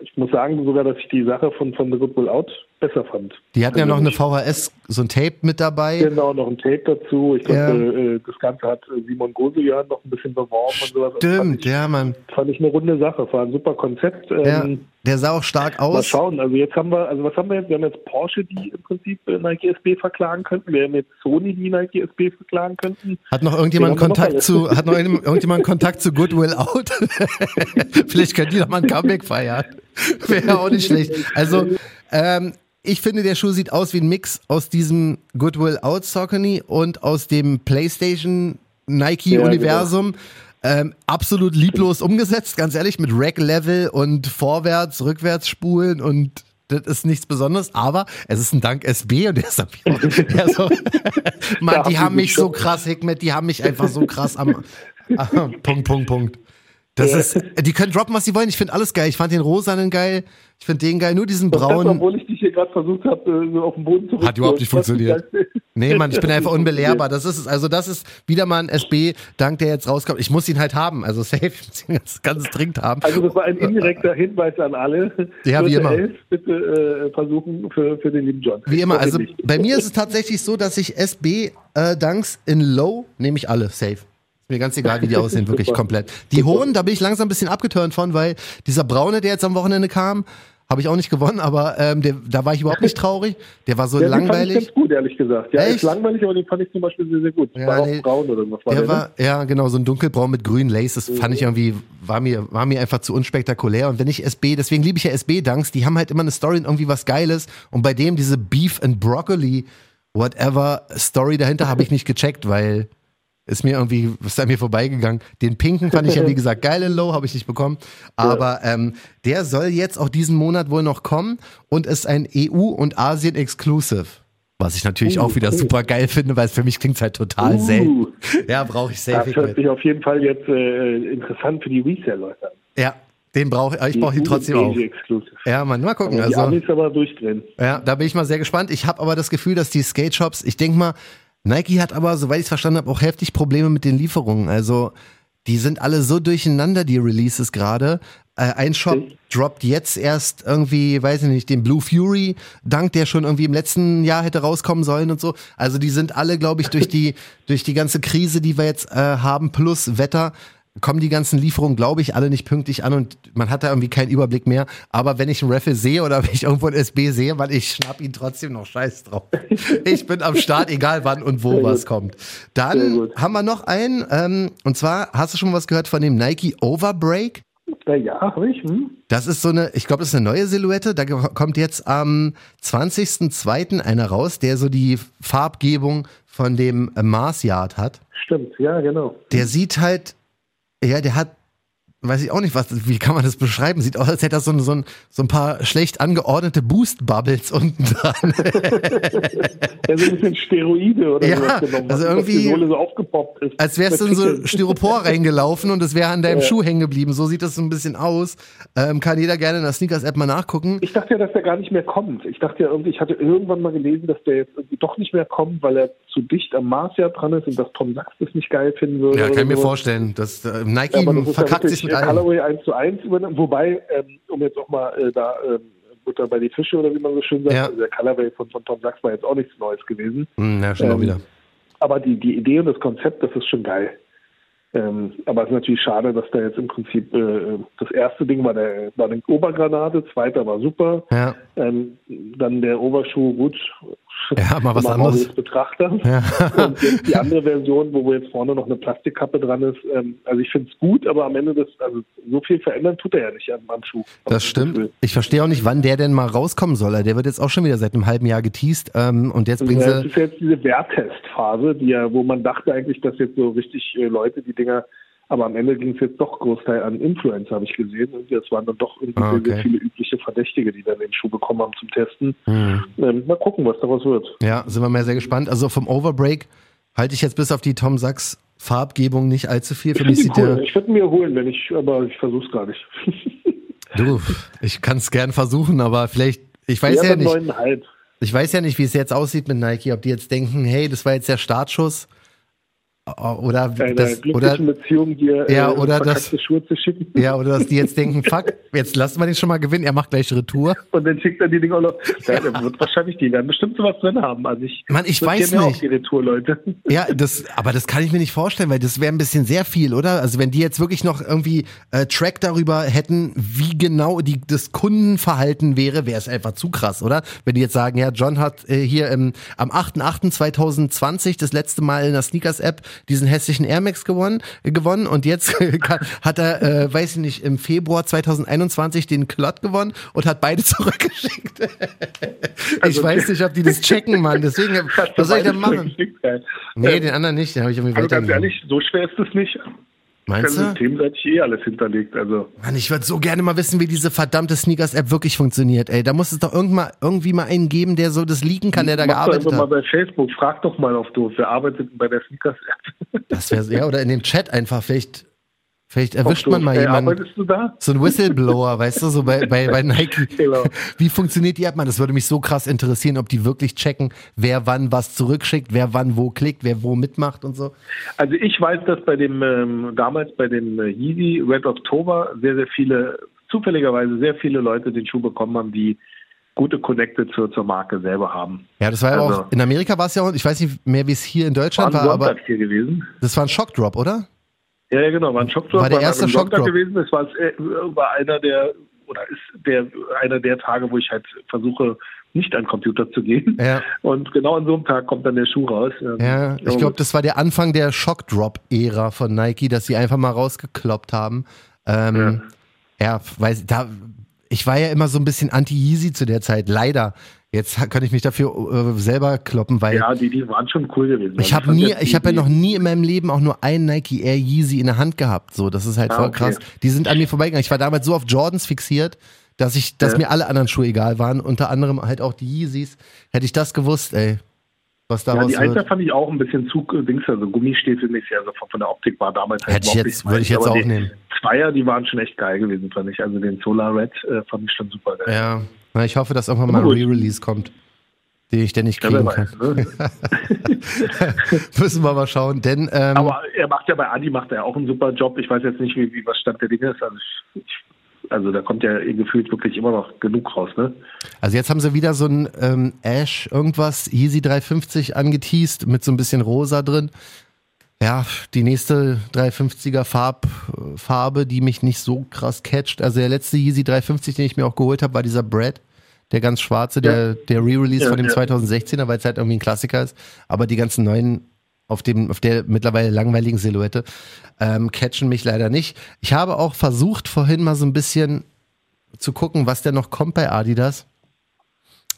ich muss sagen sogar, dass ich die Sache von, von The Good Will Out besser fand.
Die hatten ja
Also
noch eine VHS, so ein Tape mit dabei.
Genau, noch ein Tape dazu. Ich glaube,
Ja.
äh, das Ganze hat äh, Simon Goselian noch ein bisschen beworben und sowas. Fand
Stimmt,
ich,
ja, Mann.
Fand ich eine runde Sache. War ein super Konzept.
Ja,
Ähm,
der sah auch stark
Mal
aus.
schauen. Also jetzt haben wir, also was haben wir jetzt? Wir haben jetzt Porsche, die im Prinzip äh, Nike SB verklagen könnten. Wir haben jetzt Sony, die Nike SB verklagen könnten.
Hat noch irgendjemand
noch
Kontakt zu, hat noch irgendjemand Kontakt zu Goodwill Out? Vielleicht können die noch mal ein Comeback feiern. Wäre auch nicht schlecht. Also, ähm, ich finde, der Schuh sieht aus wie ein Mix aus diesem Goodwill Out Saucony und aus dem PlayStation Nike
Ja,
Universum. Ähm, absolut lieblos umgesetzt, ganz ehrlich, mit Rack-Level und Vorwärts-, Rückwärtsspulen und das ist nichts Besonderes, aber es ist ein Dank SB und der ist, so, Mann, die haben mich so krass, Hikmet, die haben mich einfach so krass am ah, Punkt, Punkt, Punkt. Das ist, die können droppen, was sie wollen. Ich finde alles geil. Ich fand den rosanen geil. Ich finde den geil. Nur diesen
Und das,
braunen.
obwohl ich dich hier gerade versucht habe, äh, so auf den Boden zu
Hat überhaupt nicht funktioniert. Nee, Mann, ich bin einfach unbelehrbar. Das ist es. Also, das ist wieder mal ein SB-Dank, der jetzt rauskommt. Ich muss ihn halt haben. Also, safe. Ich muss ihn ganz, ganz dringend haben.
Also das war ein indirekter Hinweis an alle.
Ja, wie
Vierte
immer.
Elf, bitte äh, versuchen für, für den lieben John.
Wie immer, also bei mir ist es tatsächlich so, dass ich SB-Dunks in Low nehme ich alle, safe. Mir ganz egal, wie die aussehen, wirklich
Super.
komplett. Die hohen, da bin ich langsam ein bisschen abgeturnt von, weil dieser braune, der jetzt am Wochenende kam, habe ich auch nicht gewonnen, aber ähm, der, da war ich überhaupt nicht traurig. Der war so
Ja, den fand
langweilig.
ich ganz gut, ehrlich gesagt. Ja,
Echt?
ist langweilig, aber den fand ich zum Beispiel sehr, sehr gut.
Ja,
war auch
nee.
braun oder was war
Der
der?
war, ja, genau, so ein dunkelbraun mit grünen Laces. Das fand ich irgendwie, war mir, war mir einfach zu unspektakulär. Und wenn ich SB, deswegen liebe ich ja SB-Dunks, die haben halt immer eine Story und irgendwie was Geiles. Und bei dem diese Beef and Broccoli, whatever Story dahinter habe ich nicht gecheckt, weil ist mir irgendwie, ist an mir vorbeigegangen. Den pinken fand ich ja, wie gesagt, geil in Low, habe ich nicht bekommen. Aber ähm, der soll jetzt auch diesen Monat wohl noch kommen und ist ein EU- und Asien-Exclusive. Was ich natürlich
Uh,
auch wieder
cool.
super geil finde, weil es für mich klingt halt total
Uh.
selten. Ja, brauche ich safe.
Das hört
mit.
sich auf jeden Fall jetzt äh, interessant für die Resale-Leute an.
Ja, den brauche ich, ich brauche ihn trotzdem auch.
Easy Exclusive.
Ja, Mann, mal gucken.
Die
Also,
aber durchdrehen.
ja, da bin ich mal sehr gespannt. Ich habe aber das Gefühl, dass die Skate Shops, ich denke mal, Nike hat aber, soweit ich es verstanden habe, auch heftig Probleme mit den Lieferungen. Also, die sind alle so durcheinander, die Releases gerade. Äh, ein Shop
Okay.
droppt jetzt erst irgendwie, weiß ich nicht, den Blue Fury Dank, der schon irgendwie im letzten Jahr hätte rauskommen sollen und so. Also die sind alle, glaube ich, durch die durch die ganze Krise, die wir jetzt äh, haben, plus Wetter, kommen die ganzen Lieferungen, glaube ich, alle nicht pünktlich an und man hat da irgendwie keinen Überblick mehr. Aber wenn ich einen Raffle sehe oder wenn ich irgendwo ein SB sehe, weil ich schnapp ihn trotzdem noch scheiß drauf. Ich bin am Start, egal wann und wo was kommt. Dann haben wir noch einen, ähm, und zwar, hast du schon was gehört von dem Nike Overbreak?
Na ja, habe ich. Hm?
Das ist so eine, ich glaube, das ist eine neue Silhouette. Da kommt jetzt am 20.02. einer raus, der so die Farbgebung von dem äh, Mars Yard hat.
Stimmt, ja, genau.
Der sieht halt, ja, der hat, weiß ich auch nicht, was, wie kann man das beschreiben? Sieht aus, als hätte er so, ein- so, ein, so ein paar schlecht angeordnete Boost-Bubbles unten dran.
Ja, so ein bisschen Steroide oder
Ja,
sowas genommen.
also
dass
irgendwie-
die Sohle so aufgepoppt ist.
Als wärst du in so Styropor reingelaufen und es wäre an deinem
Ja.
Schuh hängen geblieben. So sieht das so ein bisschen aus. Ähm, kann jeder gerne in der Sneakers-App mal nachgucken.
Ich dachte ja, dass der gar nicht mehr kommt. Ich dachte ja irgendwie, ich hatte irgendwann mal gelesen, dass der jetzt irgendwie doch nicht mehr kommt, weil er zu dicht am Mars ja dran ist und dass Tom Sachs das nicht geil finden würde.
Ja, kann ich mir vorstellen. Das, äh, Nike
Ja, das
verkackt sich mit allem.
Colorway 1 zu 1 übernommen. Wobei, ähm, um jetzt auch mal äh, da ähm, Butter bei die Fische oder wie man so schön sagt,
Ja.
also der Colorway von, von Tom Sachs war jetzt auch nichts Neues gewesen.
Hm, ja, auch
Ähm,
wieder.
Aber die, die Idee und das Konzept, das ist schon geil. Ähm, aber es ist natürlich schade, dass da jetzt im Prinzip äh, das erste Ding war der war eine Obergranate, zweiter war super.
Ja.
Ähm, dann der Oberschuh, gut.
Ja, mal was anderes.
des Betrachters.
Ja.
Und jetzt die andere Version, wo jetzt vorne noch eine Plastikkappe dran ist. Ähm, also ich finde es gut, aber am Ende des, also so viel verändern tut er ja nicht am, am Schuh.
Das stimmt.
Gefühl.
Ich verstehe auch nicht, wann der denn mal rauskommen soll. Der wird jetzt auch schon wieder seit einem halben Jahr geteased. Ähm, und jetzt bringen
Ja, das ist jetzt diese Werttestphase, die ja, wo man dachte eigentlich, dass jetzt so richtig äh, Leute die Dinger, aber am Ende ging es jetzt doch Großteil an Influencer, habe ich gesehen. Und jetzt waren dann doch irgendwie
Ah,
sehr,
okay.
sehr viele übliche Verdächtige, die dann den Schuh bekommen haben zum Testen.
Hm.
Ähm, mal gucken, was daraus wird.
Ja, sind wir mal sehr gespannt. Also vom Overbreak halte ich jetzt bis auf die Tom Sachs Farbgebung nicht allzu viel. Für
Ich
mich sieht
cool.
der.
Ich würde mir holen, wenn ich, aber ich versuche es gar nicht.
Du, ich kann es gern versuchen, aber vielleicht. Ich weiß
Ja,
ja nicht. Ich weiß ja nicht, wie es jetzt aussieht mit Nike. Ob die jetzt denken, hey, das war jetzt der Startschuss. Oder
Einer
das,
glücklichen
oder
Beziehung dir
Ja,
äh,
oder das-
Schuhe zu schicken.
ja, oder dass die jetzt denken, fuck, jetzt lassen wir den schon mal gewinnen, er macht gleich Retour.
Und dann schickt er die Dinger auch noch. Ja, der wird wahrscheinlich, die werden bestimmt sowas drin haben. Also ich,
Mann, ich weiß nicht.
Auch die Retour-Leute.
Ja, das, aber das kann ich mir nicht vorstellen, weil das wäre ein bisschen sehr viel, oder? Also wenn die jetzt wirklich noch irgendwie äh, Track darüber hätten, wie genau die, das Kundenverhalten wäre, wäre es einfach zu krass, oder? Wenn die jetzt sagen, ja, John hat äh, hier im, am 8.8.2020 das letzte Mal in der Sneakers-App diesen hässlichen Air Max gewonnen, gewonnen und jetzt hat er, äh, weiß ich nicht, im Februar 2021 den Klott gewonnen und hat beide zurückgeschickt. ich
Also-
weiß nicht, ob die das checken, Mann. Deswegen, was soll ich denn machen? Nee,
Ähm,
den anderen nicht, den habe ich irgendwie
also ganz
weitergegeben.
ehrlich, so schwer ist es nicht.
Meinst du?
systemseitig eh alles hinterlegt. Also
Mann, ich würde so gerne mal wissen, wie diese verdammte Sneakers-App wirklich funktioniert, ey. Da muss es doch irgend mal, irgendwie mal einen geben, der so das leaken kann, der da
mach doch
gearbeitet
mal
hat.
bei Facebook, frag doch mal auf doof, wer arbeitet denn bei der Sneakers-App?
Das wäre ja, oder in dem Chat einfach, vielleicht, vielleicht erwischt man mal
Ey,
jemanden.
Arbeitest du da?
So ein Whistleblower, weißt du, so bei, bei, bei Nike.
Genau.
Wie funktioniert die App, Mann? Das würde mich so krass interessieren, ob die wirklich checken, wer wann was zurückschickt, wer wann wo klickt, wer wo mitmacht und so.
Also ich weiß, dass bei dem ähm, damals bei dem äh, Yeezy Red October sehr, sehr viele, zufälligerweise sehr viele Leute den Schuh bekommen haben, die gute Connecte zur, zur Marke selber haben.
Ja, das war ja
Also-
auch, in Amerika war es ja auch, ich weiß nicht mehr, wie es hier in
War
Deutschland
ein
war, aber
hier gewesen.
das war ein Schockdrop, oder?
Ja, ja, genau, war ein Schockdrop.
War der erste Schockdrop.
gewesen. Das war, äh, war einer der oder ist der einer der Tage, wo ich halt versuche, nicht an Computer zu gehen.
Ja.
Und genau an so einem Tag kommt dann der Schuh raus. Ähm,
Ja, ich glaube, das war der Anfang der Shock-Drop-Ära von Nike, dass sie einfach mal rausgekloppt haben. Ähm, ja. weil da, ich war ja immer so ein bisschen anti-Yeezy zu der Zeit, leider. Jetzt kann ich mich dafür äh, selber kloppen, weil
ja, die, die waren schon cool gewesen.
ich habe
fand
nie, ich
die-
habe ja
die-
noch nie in meinem Leben auch nur einen Nike Air Yeezy in der Hand gehabt. So, das ist halt
Ah,
voll
okay.
krass. Die sind an mir vorbeigegangen. Ich war damals so auf Jordans fixiert, dass ich, dass
Ja.
mir alle anderen Schuhe egal waren. Unter anderem halt auch die Yeezys. Hätte ich das gewusst, ey, was
Ja,
daraus
die Alter
wird.
fand ich auch ein bisschen zu äh, Dings, also Gummistiefelmäßig, also von, von der Optik war damals halt
Hätte ich jetzt- würde ich jetzt auch
die
nehmen.
Zweier, die waren schon echt geil gewesen, fand ich. Also den Solar Red äh, fand ich schon super geil.
Ja, na, ich hoffe, dass irgendwann mal ein. Re-Release kommt, den ich denn nicht
Ja,
kriegen kann.
weiß, ne?
Müssen wir mal schauen, denn ähm,
Aber er macht ja bei Adi macht er auch einen super Job. Ich weiß jetzt nicht, wie, wie was Stand der Dinge ist. Also, ich, ich, also da kommt ja gefühlt wirklich immer noch genug raus, ne?
also jetzt haben sie wieder so ein ähm, Ash irgendwas Yeezy 350 angeteased mit so ein bisschen rosa drin. Ja, die nächste 350er Farb, Farbe, die mich nicht so krass catcht. Also der letzte Yeezy 350, den ich mir auch geholt habe, war dieser Brad. Der ganz schwarze, der, der Re-Release
Ja,
von dem
ja.
2016er, weil es halt irgendwie ein Klassiker ist. Aber die ganzen neuen auf dem, auf der mittlerweile langweiligen Silhouette, ähm, catchen mich leider nicht. Ich habe auch versucht, vorhin mal so ein bisschen zu gucken, was denn noch kommt bei Adidas.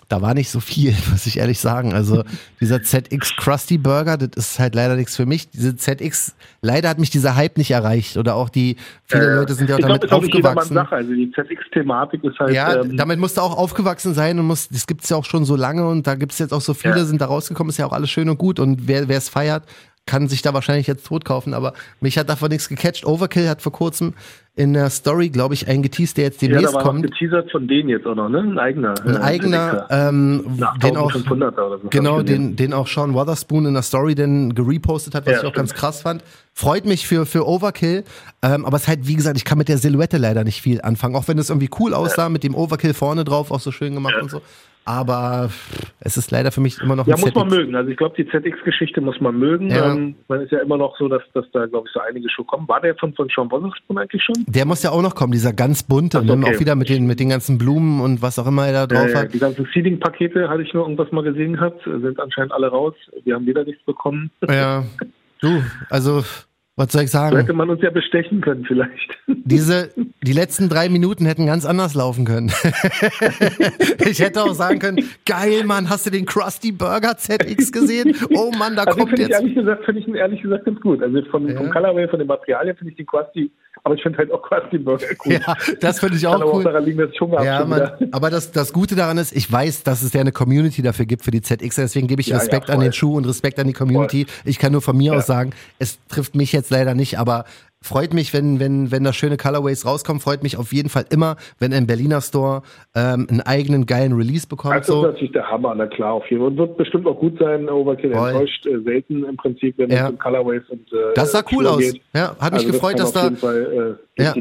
Da war nicht so viel, muss ich ehrlich sagen. Also dieser ZX Krusty Burger, das ist halt leider nichts für mich. Diese ZX, leider hat mich dieser Hype nicht erreicht. Oder auch die, viele
Äh,
Leute sind ja auch
ich
damit
glaub, ist auch nicht jedermanns
aufgewachsen.
Sache. Also die ZX-Thematik ist halt.
Ja,
ähm,
damit musst du auch aufgewachsen sein und muss, das gibt's ja auch schon so lange und da gibt's jetzt auch so viele,
Ja.
sind da rausgekommen, ist ja auch alles schön und gut und wer wer es feiert, kann sich da wahrscheinlich jetzt tot kaufen, aber mich hat davon nichts gecatcht. Overkill hat vor kurzem in der Story, glaube ich, einen geteased, der jetzt
ja,
demnächst
da war
kommt.
geteasert von denen jetzt auch noch, ne? Ein eigener.
Ein
äh,
eigener, ähm, den auch,
1500er oder so.
genau, den, den auch Sean Wotherspoon in der Story denn gerepostet hat, was
Ja,
ich auch
stimmt.
ganz krass fand. Freut mich für, für Overkill, ähm, aber es ist halt, wie gesagt, ich kann mit der Silhouette leider nicht viel anfangen, auch wenn es irgendwie cool aussah, mit dem Overkill vorne drauf, auch so schön gemacht
Ja.
und so. Aber es ist leider für mich immer noch
Ja, muss man
ZX.
mögen. Also ich glaube, die ZX-Geschichte muss man mögen.
Ja.
Ähm, man ist ja immer noch so, dass, dass da, glaube ich, so einige Schuhe kommen. War der von, von Sean Wotherspoon eigentlich schon?
Der muss ja auch noch kommen, dieser ganz bunte, ne?
okay.
auch wieder mit den, mit den ganzen Blumen und was auch immer er da drauf
Äh,
hat.
die ganzen Seeding-Pakete hatte ich nur irgendwas mal gesehen gehabt, äh, sind anscheinend alle raus. Wir haben wieder nichts bekommen.
Ja, du, also, was soll ich
So
sagen?
hätte man uns ja bestechen können vielleicht.
Diese, die letzten drei Minuten hätten ganz anders laufen können. ich hätte auch sagen können, geil, Mann, hast du den Krusty Burger ZX gesehen? Oh Mann, da
Also
kommt jetzt.
ehrlich gesagt, finde ich ihn ehrlich gesagt ganz gut. Also von,
Ja.
vom Colorway, von den Materialien finde ich die Quasti, aber ich finde halt auch Quasti Burger gut.
Ja, das finde ich
Kann
auch
aber auch
cool.
daran liegen, dass ich Hunger
Ja. Mann, aber das, das Gute daran ist, ich weiß, dass es ja eine Community dafür gibt für die ZX, deswegen gebe ich
Ja,
Respekt
ja,
an
voll.
den Schuh und Respekt an die Community. Ich kann nur von mir aus sagen, es trifft mich jetzt leider nicht, aber freut mich, wenn, wenn, wenn da schöne Colorways rauskommen, freut mich auf jeden Fall immer, wenn ein Berliner Store ähm, einen eigenen geilen Release bekommt.
Das ist
So.
natürlich der Hammer, na klar, auf jeden Fall. Und wird bestimmt auch gut sein. Overkill
Voll.
enttäuscht äh, selten im Prinzip, wenn
Ja.
es um Colorways und äh,
Das sah cool aus.
geht.
Ja, hat mich
Also
gefreut, dass da
Fall äh,
Ja.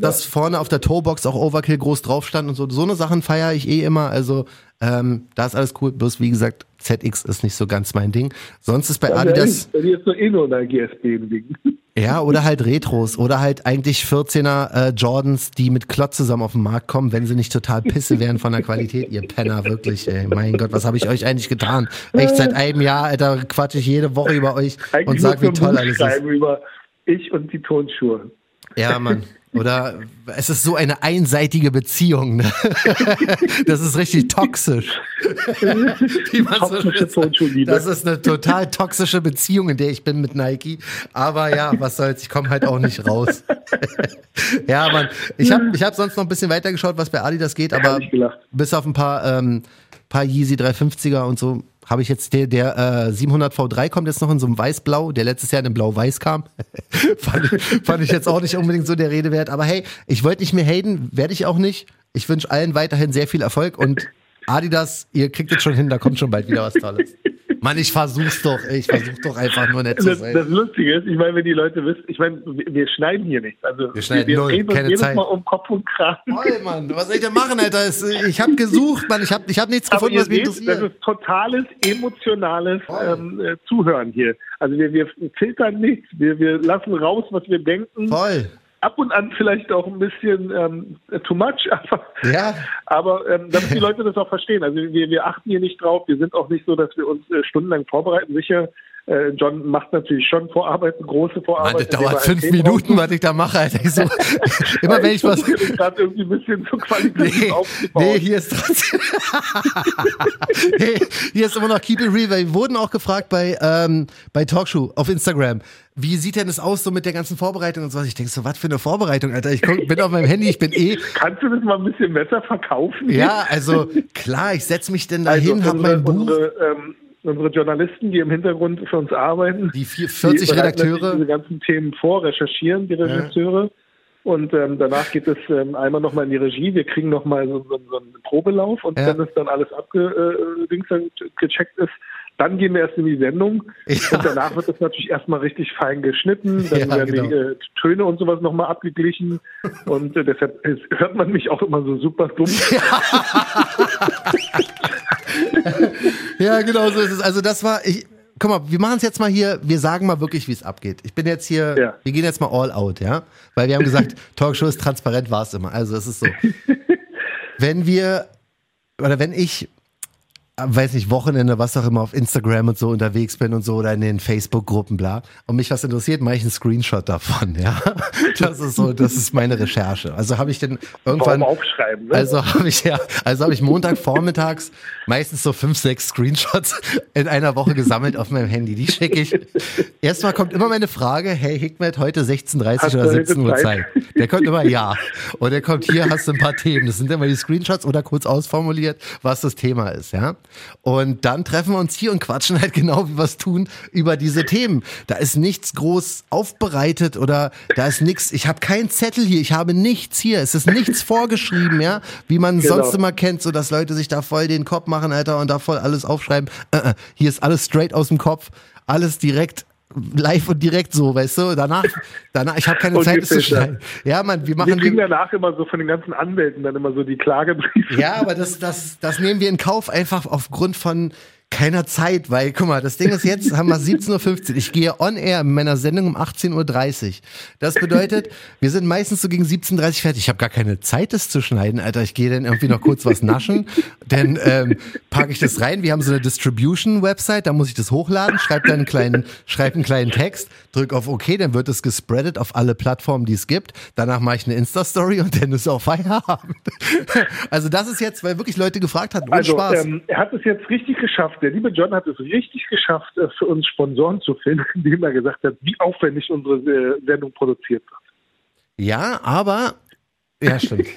dass vorne auf der Toebox auch Overkill groß drauf stand und so. So eine Sachen feiere ich eh immer. Also ähm, da ist alles cool. Bloß wie gesagt, ZX ist nicht so ganz mein Ding. Sonst ist bei
Ja,
Adidas,
Bei dir ist nur eh nur ein GSB-Ding.
ja, oder halt Retros oder halt eigentlich 14er äh, Jordans, die mit Klotz zusammen auf den Markt kommen, wenn sie nicht total pisse wären von der Qualität. Ihr Penner, wirklich, ey. Mein Gott, was habe ich euch eigentlich getan? Echt seit einem Jahr, Alter, quatsche ich jede Woche über euch und
Eigentlich
sag, wie toll alles ist.
über ich und die Tonschuhe.
Ja, Mann. Oder es ist so eine einseitige Beziehung. Ne? Das ist richtig toxisch. Wie man so
Toxische
schön sagt.
Tonschuhliebe.
Das ist eine total toxische Beziehung, in der ich bin mit Nike. Aber ja, was soll's, ich komme halt auch nicht raus. ja, Mann. Ich habe ich hab sonst noch ein bisschen weitergeschaut, was bei Adidas geht, aber bis auf ein paar, ähm, paar Yeezy 350er und so habe ich jetzt der, der äh, 700 V3 kommt jetzt noch in so einem Weiß-Blau, der letztes Jahr in einem Blau-Weiß kam. fand, ich, fand ich jetzt auch nicht unbedingt so der Rede wert. Aber hey, ich wollte nicht mehr haten, werde ich auch nicht. Ich wünsche allen weiterhin sehr viel Erfolg und Adidas, ihr kriegt es schon hin, da kommt schon bald wieder was Tolles. Mann, ich versuch's doch, ey, ich versuch doch einfach nur nett zu
Das,
sein.
das Lustige ist, ich meine, wenn die Leute wissen, ich meine, wir, wir schneiden hier nichts. Also
Wir schneiden
wir
null,
drehen uns
keine
jedes
Zeit.
Mal um Kopf und Kragen.
Toll, Mann, was soll ich denn machen, Alter? Ich habe gesucht, Mann, ich habe ich hab nichts
Aber
gefunden, was mich
seht, das
interessiert.
ist totales, emotionales
Voll.
ähm, äh, Zuhören hier. Also wir, wir filtern nichts, wir, wir lassen raus, was wir denken.
Voll.
Ab und an vielleicht auch ein bisschen ähm, too much, aber,
Ja.
aber ähm, damit die Leute das auch verstehen. Also wir, wir achten hier nicht drauf. Wir sind auch nicht so, dass wir uns äh, stundenlang vorbereiten. Sicher, äh, John macht natürlich schon Vorarbeiten, große
Mann,
Vorarbeiten.
das dauert
er
fünf Minuten, was ich da mache, Alter. Ich so, immer wenn ich was.
versuche gerade irgendwie ein bisschen zu qualitativ
Nee,
aufzubauen.
nee, hier ist trotzdem. nee, hier ist immer noch Keep It Real, weil wir wurden auch gefragt bei, ähm, bei Talkshow auf Instagram. Wie sieht denn das aus so mit der ganzen Vorbereitung und so was? Ich denke so, was für eine Vorbereitung, Alter. Ich guck, bin auf meinem Handy, ich bin eh.
Kannst du das mal ein bisschen besser verkaufen?
Ja, also klar, ich setze mich denn
also
dahin, hab
unsere,
mein Buch.
Unsere, ähm, unsere Journalisten, die im Hintergrund für uns arbeiten,
Die vier- 40
die
Redakteure.
diese ganzen Themen vor, recherchieren die Regisseure. Und ähm, danach geht es ähm, einmal nochmal in die Regie. Wir kriegen nochmal so, so, so einen Probelauf und
Ja.
wenn es dann alles abgecheckt ist, dann gehen wir erst in die Sendung.
Ja.
Und danach wird es natürlich erstmal richtig fein geschnitten. Dann
Ja,
werden
genau.
die äh, Töne und sowas nochmal abgeglichen. Und äh, deshalb hört man mich auch immer so super dumm.
Ja, genau so ist es. Also das war, ich, guck mal, wir machen es jetzt mal hier, wir sagen mal wirklich, wie es abgeht. Ich bin jetzt hier,
Ja.
wir gehen jetzt mal all out, ja? Weil wir haben gesagt, Talkshow ist transparent, war es immer. Also es ist so. wenn wir, oder wenn ich, weiß nicht, Wochenende, was auch immer, auf Instagram und so unterwegs bin und so oder in den Facebook-Gruppen, bla, und mich was interessiert, mache ich einen Screenshot davon, ja? Das ist so, das ist meine Recherche. Also habe ich denn irgendwann...
Warum aufschreiben? Ne?
Also habe ich ja, also habe ich Montag vormittags meistens so fünf, sechs Screenshots in einer Woche gesammelt auf meinem Handy. Die schicke ich. Erstmal kommt immer meine Frage, hey Hikmet, heute 16.30
Hast
oder
du heute
17 Uhr Zeit?
Zeit?
Der kommt immer ja. Und der kommt hier, hast du ein paar Themen. Das sind immer die Screenshots oder kurz ausformuliert, was das Thema ist, ja. Und dann treffen wir uns hier und quatschen halt genau, wie wir es tun, über diese Themen. Da ist nichts groß aufbereitet oder da ist nichts, ich habe keinen Zettel hier, ich habe nichts hier, es ist nichts vorgeschrieben, ja, wie man
Genau.
sonst immer kennt, so dass Leute sich da voll den Kopf machen, Alter, und da voll alles aufschreiben. Äh, äh, hier ist alles straight aus dem Kopf, alles direkt live und direkt so, weißt du? Danach, danach, ich habe keine
Und
Zeit, es zu schneiden. Ja, Mann, wir
wir
machen
kriegen
wir,
danach immer so von den ganzen Anwälten dann immer so die Klagebriefe.
ja, aber das, das, das nehmen wir in Kauf einfach aufgrund von keiner Zeit, weil, guck mal, das Ding ist jetzt, haben wir 17.15 Uhr. Ich gehe on air in meiner Sendung um 18.30 Uhr. Das bedeutet, wir sind meistens so gegen 17.30 Uhr fertig. Ich habe gar keine Zeit, das zu schneiden, Alter. Ich gehe dann irgendwie noch kurz was naschen. Dann ähm, packe ich das rein. Wir haben so eine Distribution-Website, da muss ich das hochladen, schreibe dann einen kleinen, schreibe einen kleinen Text, drück auf OK, dann wird es gespreadet auf alle Plattformen, die es gibt. Danach mache ich eine Insta-Story und dann ist auch Feierabend. Also das ist jetzt, weil wirklich Leute gefragt hatten, ohne
Also
Spaß.
ähm, er hat es jetzt richtig geschafft. Der liebe John hat es richtig geschafft, äh, für uns Sponsoren zu finden, indem er gesagt hat, wie aufwendig unsere äh, Sendung produziert wird.
Ja, aber ja, stimmt.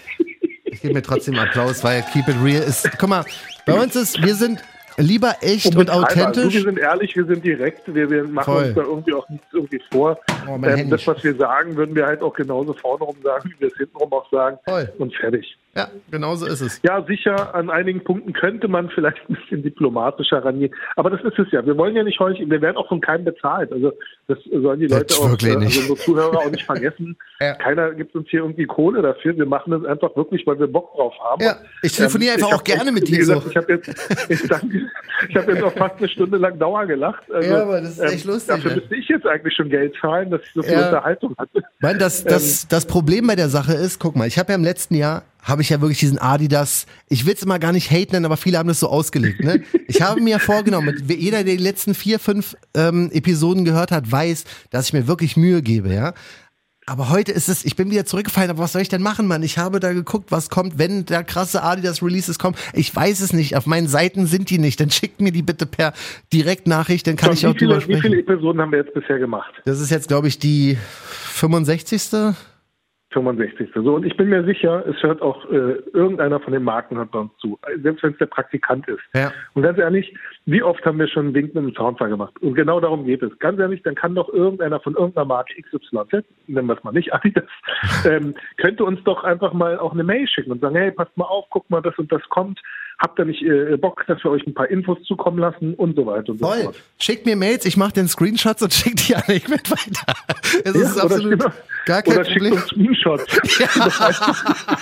Ich gebe mir trotzdem Applaus, weil Keep It Real ist. Guck mal, bei uns ist, wir sind lieber echt und
Unbezahlbar. Also,
authentisch.
wir sind ehrlich, wir sind direkt, wir, wir machen
Voll.
uns da irgendwie auch nichts irgendwie vor.
Oh,
ähm, das, was wir sagen, würden wir halt auch genauso vorne rum sagen, wie wir es hintenrum auch sagen.
Voll.
Und fertig.
Ja, genau so ist es.
Ja, sicher, an einigen Punkten könnte man vielleicht ein bisschen diplomatischer rangehen. Aber das ist es ja. Wir wollen ja nicht heucheln. Wir werden auch von keinem bezahlt. Also das sollen die Leute auch, äh,
nicht.
also unsere Zuhörer auch nicht vergessen.
Ja.
Keiner gibt uns hier irgendwie Kohle dafür. Wir machen das einfach wirklich, weil wir Bock drauf haben.
Ja, ich telefoniere einfach
ich
auch
hab
gerne mit dir so.
Ich habe jetzt, ich danke, ich habe jetzt auch fast eine Stunde lang Dauer gelacht. Also,
Ja, aber das ist echt lustig,
Dafür
ey.
müsste ich jetzt eigentlich schon Geld zahlen, dass ich so viel
Ja.
Unterhaltung hatte.
Mann, das,
Ähm.
das, das Problem bei der Sache ist, guck mal, ich habe ja im letzten Jahr, habe ich ja wirklich diesen Adidas, ich will es immer gar nicht hate nennen, aber viele haben das so ausgelegt. Ne? Ich habe mir vorgenommen, jeder, der die letzten vier, fünf ähm, Episoden gehört hat, weiß, dass ich mir wirklich Mühe gebe, ja. Aber heute ist es, ich bin wieder zurückgefallen, aber was soll ich denn machen, Mann? Ich habe da geguckt, was kommt, wenn der krasse Adidas Releases kommen. Ich weiß es nicht, auf meinen Seiten sind die nicht. Dann schickt mir die bitte per Direktnachricht, dann kann
Und
ich auch
wie, viele,
drüber
wie
sprechen.
viele Episoden haben wir jetzt bisher gemacht?
Das ist jetzt, glaube ich, die 65.
65. So, und ich bin mir sicher, es hört auch äh, irgendeiner von den Marken hört bei uns zu, selbst wenn es der Praktikant ist.
Ja.
Und ganz ehrlich, wie oft haben wir schon einen Wink mit dem Soundfall gemacht? Und genau darum geht es. Ganz ehrlich, dann kann doch irgendeiner von irgendeiner Marke XYZ, nennen wir es mal nicht Adidas, ähm, könnte uns doch einfach mal auch eine Mail schicken und sagen, hey, passt mal auf, guck mal, das und das kommt. Habt ihr nicht äh, Bock, dass wir euch ein paar Infos zukommen lassen und so weiter und so
Voll.
fort.
Schickt mir Mails, ich mache den Screenshots und schickt die an ich mit weiter. Es
Ja,
ist absolut
oder,
gar kein
oder schickt
Problem.
uns Screenshots.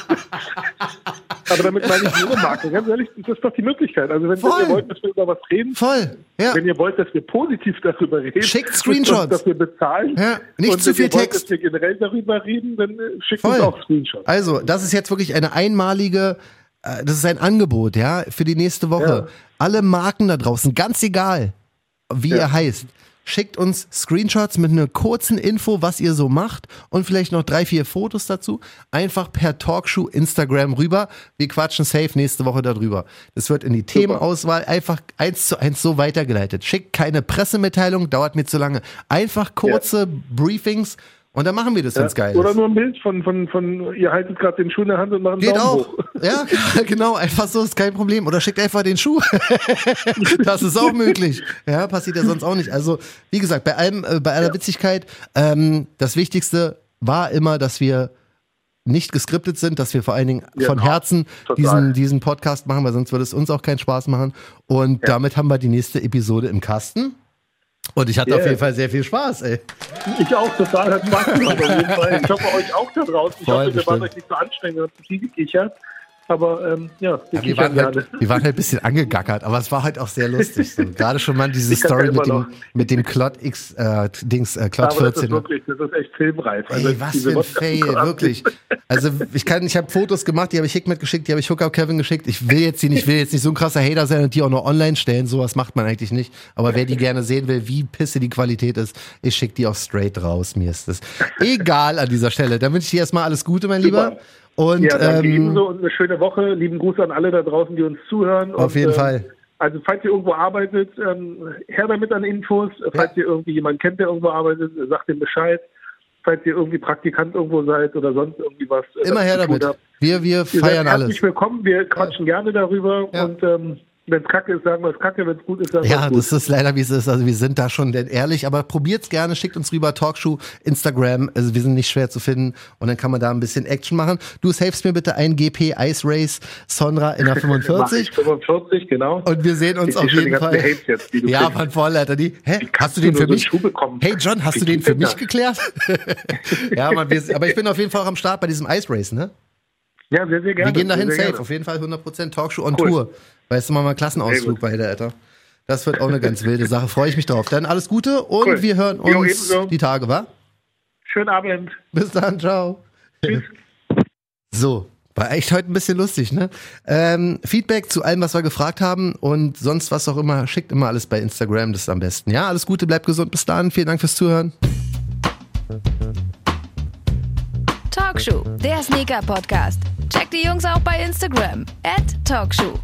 Aber damit meine ich ihre Marke. Ganz ehrlich, das ist doch die Möglichkeit. Also wenn, wenn ihr wollt, dass wir über was reden,
Voll. Ja.
wenn ihr wollt, dass wir positiv darüber reden,
Schickt Screenshots.
dass wir bezahlen.
Ja, nicht
und
zu
wenn
viel
ihr wollt,
Text.
dass wir generell darüber reden, dann äh, schickt
Voll.
uns auch Screenshots.
Also, das ist jetzt wirklich eine einmalige, das ist ein Angebot, ja, für die nächste Woche.
Ja.
Alle Marken da draußen, ganz egal, wie
Ja.
ihr heißt, schickt uns Screenshots mit einer kurzen Info, was ihr so macht und vielleicht noch drei, vier Fotos dazu. Einfach per Talkshow Instagram rüber. Wir quatschen safe nächste Woche darüber. Das wird in die Themenauswahl einfach eins zu eins so weitergeleitet. Schickt keine Pressemitteilung, dauert mir zu lange. Einfach kurze Briefings und dann machen wir das, wenn's geil
Oder
ist.
nur ein Bild von, von, von ihr haltet gerade den Schuh in der Hand und macht einen
Geht
Daumen
auch.
hoch.
Ja, genau, einfach so ist kein Problem. Oder schickt einfach den Schuh. das ist auch möglich. Ja, passiert ja sonst auch nicht. Also, wie gesagt, bei allem, äh, bei aller Witzigkeit, ähm, das Wichtigste war immer, dass wir nicht geskriptet sind, dass wir vor allen Dingen
Ja,
von Herzen
total.
diesen, diesen Podcast machen, weil sonst würde es uns auch keinen Spaß machen. Und damit haben wir die nächste Episode im Kasten. Und ich hatte
Yeah.
auf jeden Fall sehr viel Spaß, ey.
Ich auch, total. Hat Spaß gemacht auf jeden Fall. Ich hoffe, euch auch da draußen. Ich
Voll,
hoffe, wir waren
bestimmt.
euch nicht so anstrengend und zu viel gekichert. Aber ähm, ja,
Ja, wir, waren halt, wir waren halt ein bisschen angegackert, aber es war halt auch sehr lustig. So. Gerade schon mal diese Story mit dem,
noch.
mit dem Clot X, äh, Dings, äh, Clot
Aber das
14.
ist wirklich, das ist echt filmreif. Also
Ey, was für ein
Wodka-
Fail, wirklich. Also ich kann, ich habe Fotos gemacht, die habe ich Hickmet geschickt, die habe ich Hookup Kevin geschickt. Ich will jetzt die nicht, ich will jetzt nicht so ein krasser Hater sein und die auch noch online stellen. Sowas macht man eigentlich nicht. Aber wer die gerne sehen will, wie pisse die Qualität ist, ich schicke die auch straight raus. Mir ist das egal an dieser Stelle. Dann wünsche ich dir erstmal alles Gute, mein
Super.
Und
Ja, danke
ähm,
ebenso und eine schöne Woche. Lieben Gruß an alle da draußen, die uns zuhören.
Auf
und,
jeden
ähm,
Fall.
Also falls ihr irgendwo arbeitet, ähm, her damit an Infos. Falls ihr irgendwie jemanden kennt, der irgendwo arbeitet, sagt ihm Bescheid. Falls ihr irgendwie Praktikant irgendwo seid oder sonst irgendwie was. äh,
immer her damit. Wir, wir feiern
herzlich
alles.
willkommen. Wir quatschen gerne darüber.
Ja.
Und ähm, wenn es kacke ist, sagen wir es kacke. Wenn es gut ist, sagen wir
Ja,
es gut.
das ist leider wie es ist. Also wir sind da schon ehrlich, aber probiert's gerne, schickt uns rüber Talkshow, Instagram. Also wir sind nicht schwer zu finden und dann kann man da ein bisschen Action machen. Du savest mir bitte ein GP Ice Race Sonra in der
Mach
45
ich 45, genau.
und wir sehen uns
Ich
auf jeden Fall.
Jetzt, die du
ja,
kriegst.
Mann, Vorleiter, die. Hä? Hast du den für mich? Hey John, hast du den für mich geklärt? ja, Mann, wir, aber ich bin auf jeden Fall auch am Start bei diesem Ice Race, ne?
Ja, sehr, sehr gerne.
Wir gehen dahin
sehr, sehr
safe,
gerne.
auf jeden Fall 100% Talkshow on
Cool.
Tour. Weißt du mal, mal
Sehr
Klassenausflug bei Alter. Das wird auch eine ganz wilde Sache. Freue ich mich drauf. Dann alles Gute und
Cool.
wir hören
Jo,
uns
ebenso.
die Tage, wa?
Schönen Abend.
Bis dann, ciao.
Tschüss.
So, war echt heute ein bisschen lustig, ne? Ähm, Feedback zu allem, was wir gefragt haben und sonst was auch immer, schickt immer alles bei Instagram, das ist am besten. Ja, alles Gute, bleibt gesund, bis dann, vielen Dank fürs Zuhören.
Talkshow, der Sneaker-Podcast. Checkt die Jungs auch bei Instagram. At Talkshow.